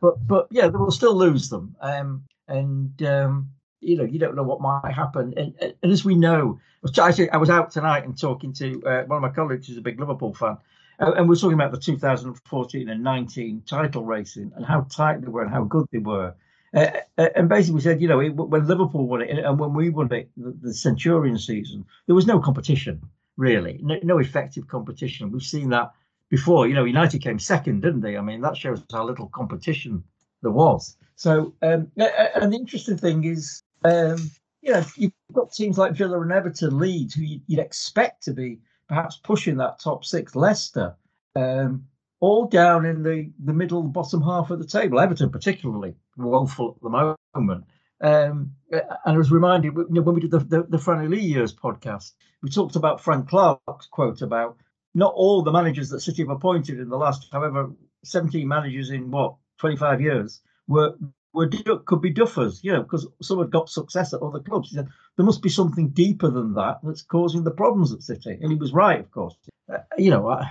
But but yeah, they will still lose them. Um, and um, you know, you don't know what might happen. And, and as we know, I was out tonight and talking to uh, one of my colleagues who's a big Liverpool fan, And and we're talking about the 2014 and 19 title racing and how tight they were and how good they were. Uh, uh, and basically, said, you know, when Liverpool won it and when we won it, the, the Centurion season, there was no competition really, no, no effective competition. We've seen that before. You know, United came second, didn't they? I mean, that shows how little competition there was. So, um, and the interesting thing is, um, you know, you've got teams like Villa and Everton, Leeds, who you'd, expect to be perhaps pushing that top six, Leicester, um, all down in the, the middle, bottom half of the table. Everton, particularly woeful at the moment. Um, and I was reminded you know, when we did the, the, the Franny Lee years podcast, we talked about Frank Clark's quote about not all the managers that City have appointed in the last, however, 17 managers in what 25 years were were could be duffers, you know, because some had got success at other clubs. He said there must be something deeper than that that's causing the problems at City, and he was right, of course. Uh, you know, I,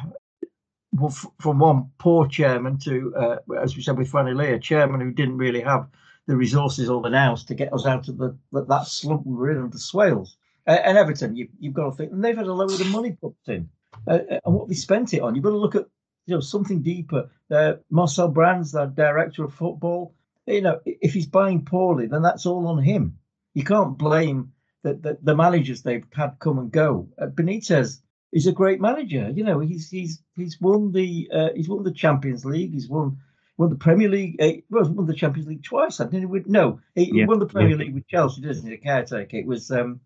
well, f- from one poor chairman to, uh, as we said with Franny Lee, a chairman who didn't really have the resources or the nous to get us out of the that slump we were in under Swales. Uh, and Everton, you, you've got to think, and they've had a load of money put in, uh, and what they spent it on. You've got to look at you know something deeper. Uh, Marcel Brands, the director of football, you know, if he's buying poorly, then that's all on him. You can't blame the, the, the managers they've had come and go. Uh, Benitez is a great manager. You know, he's he's he's won the uh, he's won the Champions League. He's won won the Premier League. Uh, well, won the Champions League twice. I didn't. He? No, he Yeah, won the Premier yeah. League with Chelsea, doesn't he? The caretaker. It was um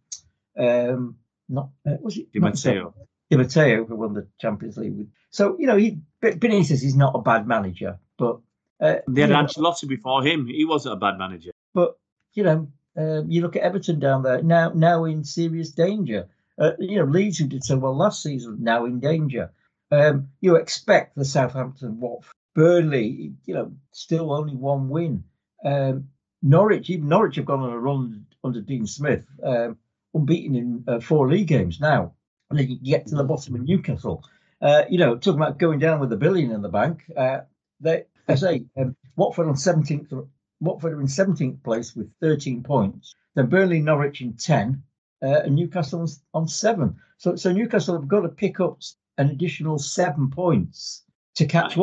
um not uh, was it Di Matteo. Di Matteo who won the Champions League with. So you know, he Ben- Benitez is not a bad manager, but uh, They had Ancelotti before him. He wasn't a bad manager. but you know, um, you look at Everton down there now, now in serious danger. Uh, you know, Leeds, who did so well last season, now in danger. Um, you expect the Southampton, Watford, Burnley, you know, still only one win. Um, Norwich, even Norwich have gone on a run under Dean Smith, um, unbeaten in uh, four league games now. And then you get to the bottom of Newcastle. Uh, you know, talking about going down with a billion in the bank. Uh, they, I say, um, Watford on 17th Watford are in 17th place with 13 points. Then Burnley, Norwich in 10, uh, and Newcastle on, on seven. So, so Newcastle have got to pick up an additional seven points to catch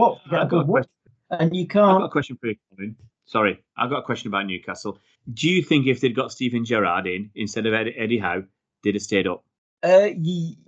got a. And you I've got a can't. question for you, Colin. Sorry, I've got a question about Newcastle. Do you think if they'd got Steven Gerrard in instead of Eddie, Eddie Howe, they'd have stayed up? Uh, ye,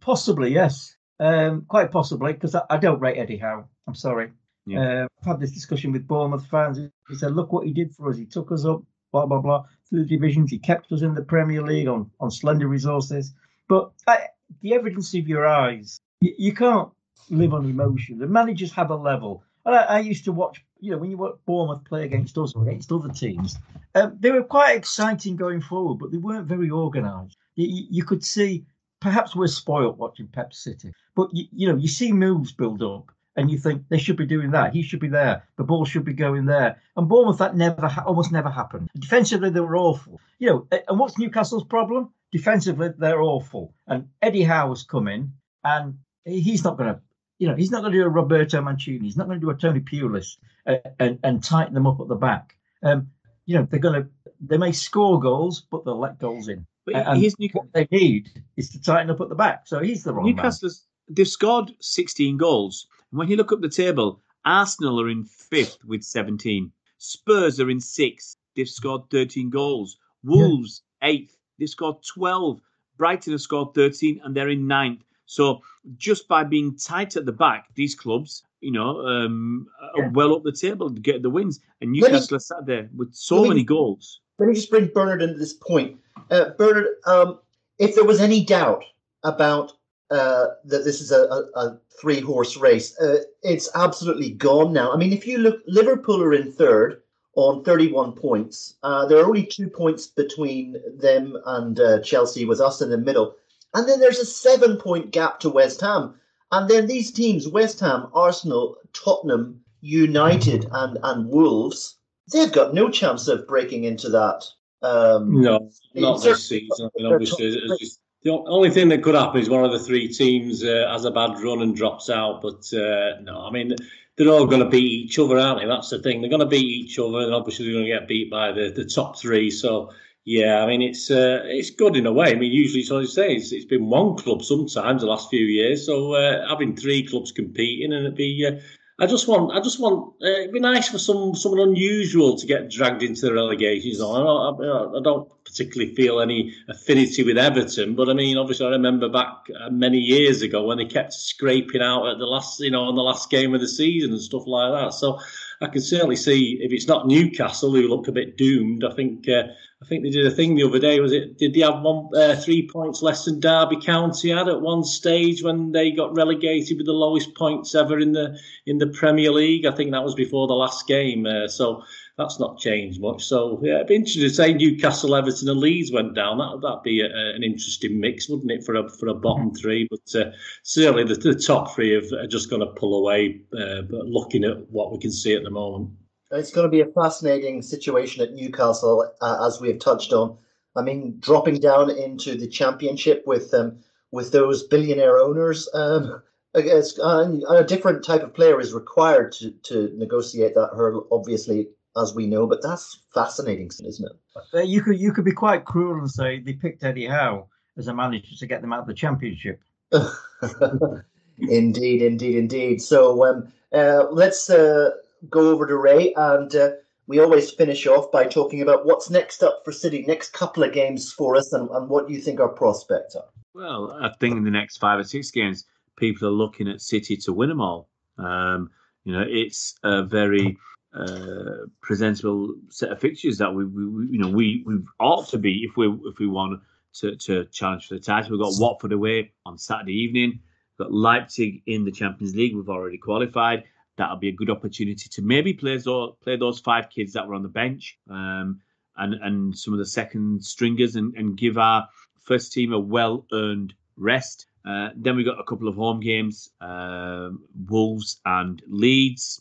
possibly, yes. Um, quite possibly, because I, I don't rate Eddie Howe. I'm sorry. Yeah. Uh, I've had this discussion with Bournemouth fans. He said, "Look what he did for us. He took us up, blah blah blah, through the divisions. He kept us in the Premier League on on slender resources. But I, the evidence of your eyes, you, you can't live on emotion. The managers have a level. And I, I used to watch, you know, when you watch Bournemouth play against us or against other teams, um, they were quite exciting going forward, but they weren't very organised. You, you- could see, perhaps we're spoilt watching Pep City, but you know, you see moves build up, and you think they should be doing that. He should be there. The ball should be going there. And Bournemouth, that never, ha- almost never happened. Defensively, they were awful. You know, and what's Newcastle's problem? Defensively, they're awful. And Eddie Howe's come in, and he's not going to. You know, he's not going to do a Roberto Mancini. He's not going to do a Tony Pulis uh, and and tighten them up at the back. Um, you know, they're going to. They may score goals, but they'll let goals in. But And here's Newcastle. what they need is to tighten up at the back. So he's the wrong man. Newcastle's they've scored 16 goals. And when you look up the table, Arsenal are in fifth with 17. Spurs are in sixth. They've scored 13 goals. Wolves eighth. They've scored 12. Brighton have scored 13 and they're in ninth. So just by being tight at the back, these clubs, you know, um, are well up the table to get the wins. And me- Newcastle are sat there with so me- many goals. Let me just bring Bernard into this point. Uh, Bernard, um, if there was any doubt about uh, that this is a, a, a three horse race, uh, it's absolutely gone now. I mean, if you look, Liverpool are in third on 31 points. Uh, there are only two points between them and uh, Chelsea, with us in the middle. And then there's a seven point gap to West Ham. And then these teams, West Ham, Arsenal, Tottenham, United, and, and Wolves, they've got no chance of breaking into that. Um, No, not this season. I mean, obviously, just, the only thing that could happen is one of the three teams uh, has a bad run and drops out. But uh, no, I mean, they're all going to beat each other, aren't they? That's the thing. They're going to beat each other, and obviously, they're going to get beat by the, the top three. So Yeah, I mean it's uh, it's good in a way. I mean, usually, so I say, it's, it's been one club sometimes the last few years. So uh, having three clubs competing, and it'd be. I just want, I just want. Uh, it'd be nice for some someone unusual to get dragged into the relegation zone. I don't, I don't particularly feel any affinity with Everton, but I mean, obviously, I remember back uh, many years ago when they kept scraping out at the last, you know, on the last game of the season and stuff like that. So I can certainly see if it's not Newcastle who look a bit doomed. I think uh, I think they did a thing the other day. Was it? Did they have one uh, three points less than Derby County had at one stage when they got relegated with the lowest points ever in the in the Premier League? I think that was before the last game. Uh, so that's not changed much. So yeah, it'd be interesting to say Newcastle, Everton, and Leeds went down. That that'd be a, an interesting mix, wouldn't it, for a for a bottom three? But uh, certainly the, the top three have, are just going to pull away. Uh, but looking at what we can see at the moment, It's going to be a fascinating situation at Newcastle, uh, as we have touched on. I mean, dropping down into the championship with um, with those billionaire owners, um, guess, uh, a different type of player is required to, to negotiate that hurdle. Obviously, as we know, but that's fascinating, isn't it? Uh, you could you could be quite cruel and say they picked Eddie Howe as a manager to get them out of the championship. (laughs) indeed, indeed, indeed. So um, uh, let's uh, go over to Ray, and uh, we always finish off by talking about what's next up for City, next couple of games for us, and, and what you think our prospects are. Well, I think in the next five or six games, people are looking at City to win them all. Um, you know, it's a very uh, presentable set of fixtures that we, we, we, you know, we we ought to be if we if we want to, to challenge for the title. We've got Watford away on Saturday evening. We've got Leipzig in the Champions League. We've already qualified. That'll be a good opportunity to maybe play those play those five kids that were on the bench um, and and some of the second stringers and, and give our first team a well earned rest. Uh, then we got a couple of home games, uh, Wolves and Leeds,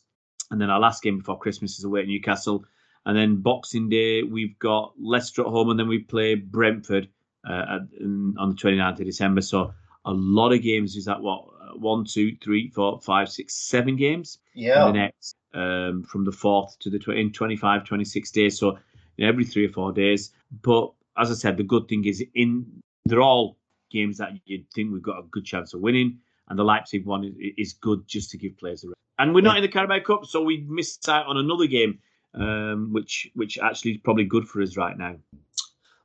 and then our last game before Christmas is away at Newcastle. And then Boxing Day we've got Leicester at home, and then we play Brentford uh, at, in, on the 29th of December. So a lot of games. Is that what one, two, three, four, five, six, seven games? Yeah. in the next um, from the 4th to the tw- in 25 26 days so you know, every three or four days but as i said the good thing is in they're all games that you'd think we've got a good chance of winning and the leipzig one is, is good just to give players a rest. and we're not in the carabao cup so we missed out on another game um, which which actually is probably good for us right now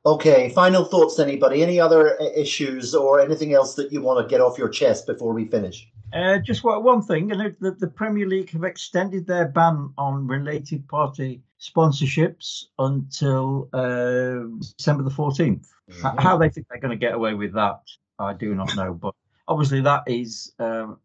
Okay, final thoughts, anybody? Any other uh, issues or anything else that you want to get off your chest before we finish? Uh, just one thing, and the, the Premier League have extended their ban on related party sponsorships until uh, December the 14th. H- How they think they're going to get away with that, I do not know. But obviously, that is um,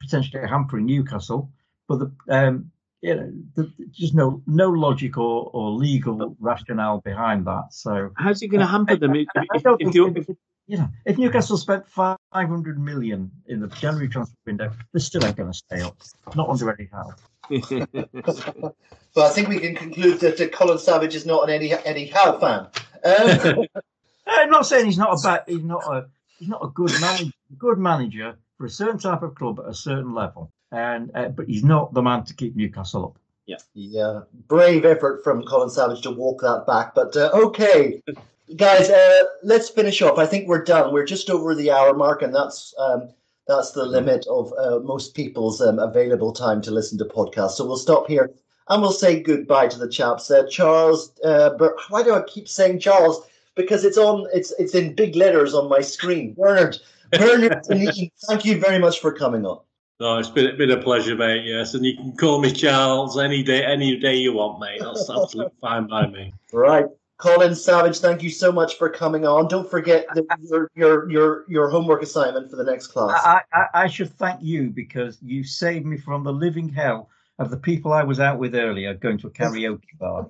potentially hampering Newcastle. But the, um, you know, the, just no no logic or, or legal rationale behind that. So how's it going to hamper them if, I- I if, if if- you know, if Newcastle spent 500 million in the January transfer window, they still ain't going to stay up. Not under any Howe. (laughs) Well, I think we can conclude that uh, Colin Savage is not an Eddie, Eddie Howe fan. Um, (laughs) I'm not saying he's not a bad, he's not a he's not a good manager, good manager for a certain type of club at a certain level, and uh, but he's not the man to keep Newcastle up. yeah, yeah, brave effort from Colin Savage to walk that back. But uh, okay, (laughs) guys, uh, let's finish off. I think we're done. We're just over the hour mark, and that's um, that's the limit of uh, most people's um, available time to listen to podcasts. So we'll stop here and we'll say goodbye to the chaps. Uh, Charles, uh, Ber- why do I keep saying Charles? Because it's on. It's it's in big letters on my screen. Bernard, Bernard, (laughs) thank you very much for coming on. No, it's been, been a pleasure, mate. Yes, and you can call me Charles any day, any day you want, mate. That's (laughs) absolutely fine by me. Right. Colin Savage, thank you so much for coming on. Don't forget the, your, your your your homework assignment for the next class. I, I I should thank you because you saved me from the living hell of the people I was out with earlier going to a karaoke (laughs) bar.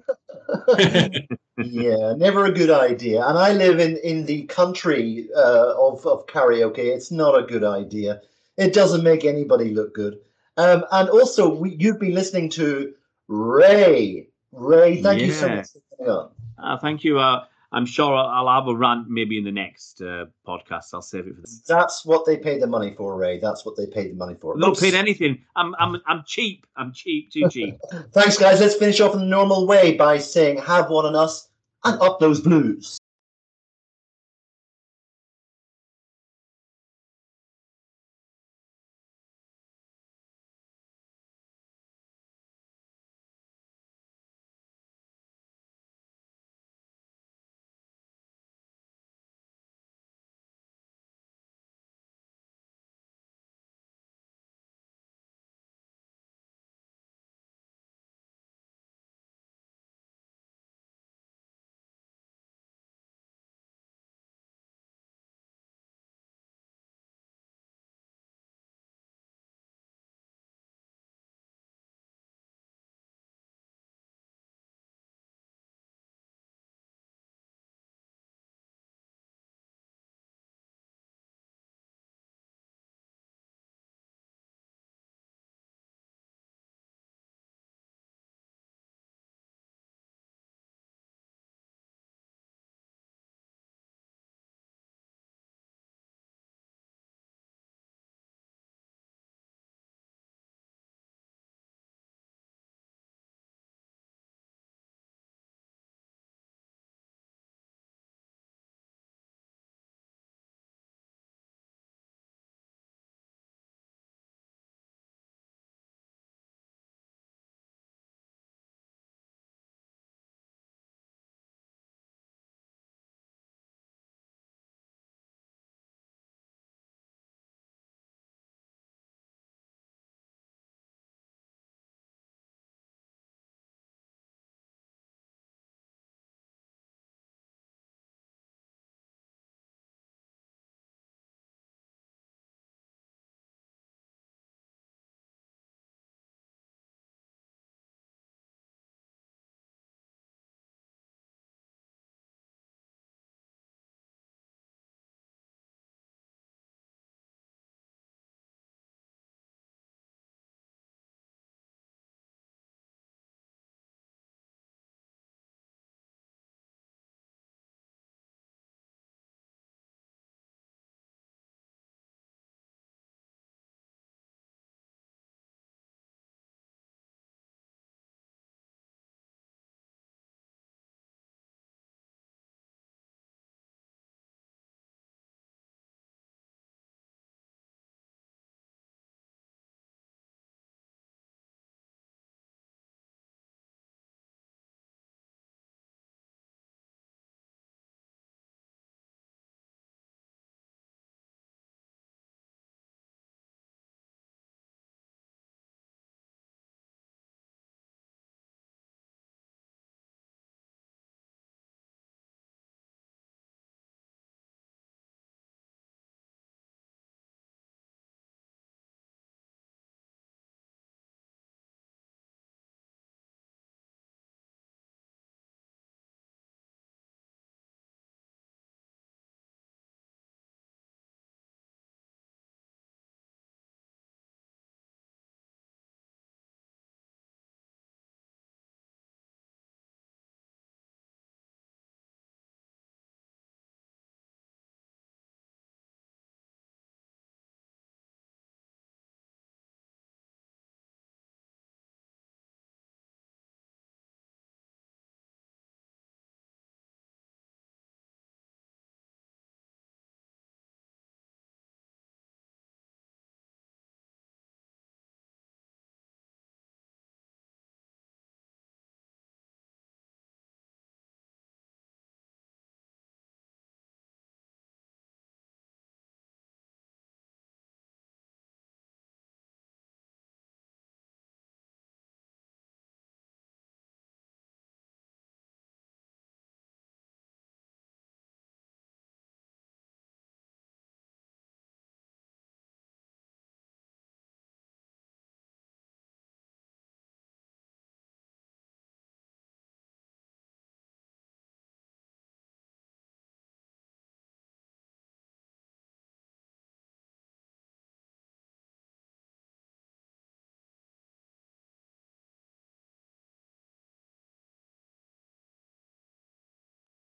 (laughs) yeah, never a good idea. And I live in in the country uh, of of karaoke. It's not a good idea. It doesn't make anybody look good. Um, and also, we, you've been listening to Ray. Ray, thank you so much for coming on. Uh, thank you. Uh, I'm sure I'll, I'll have a rant maybe in the next uh, podcast. I'll save it for the. That's what they pay the money for, Ray. That's what they paid the money for. Oops. pay anything. I'm I'm I'm cheap. I'm cheap. Too (laughs) cheap. Thanks, guys. Let's finish off in the normal way by saying, "Have one on us and up those blues.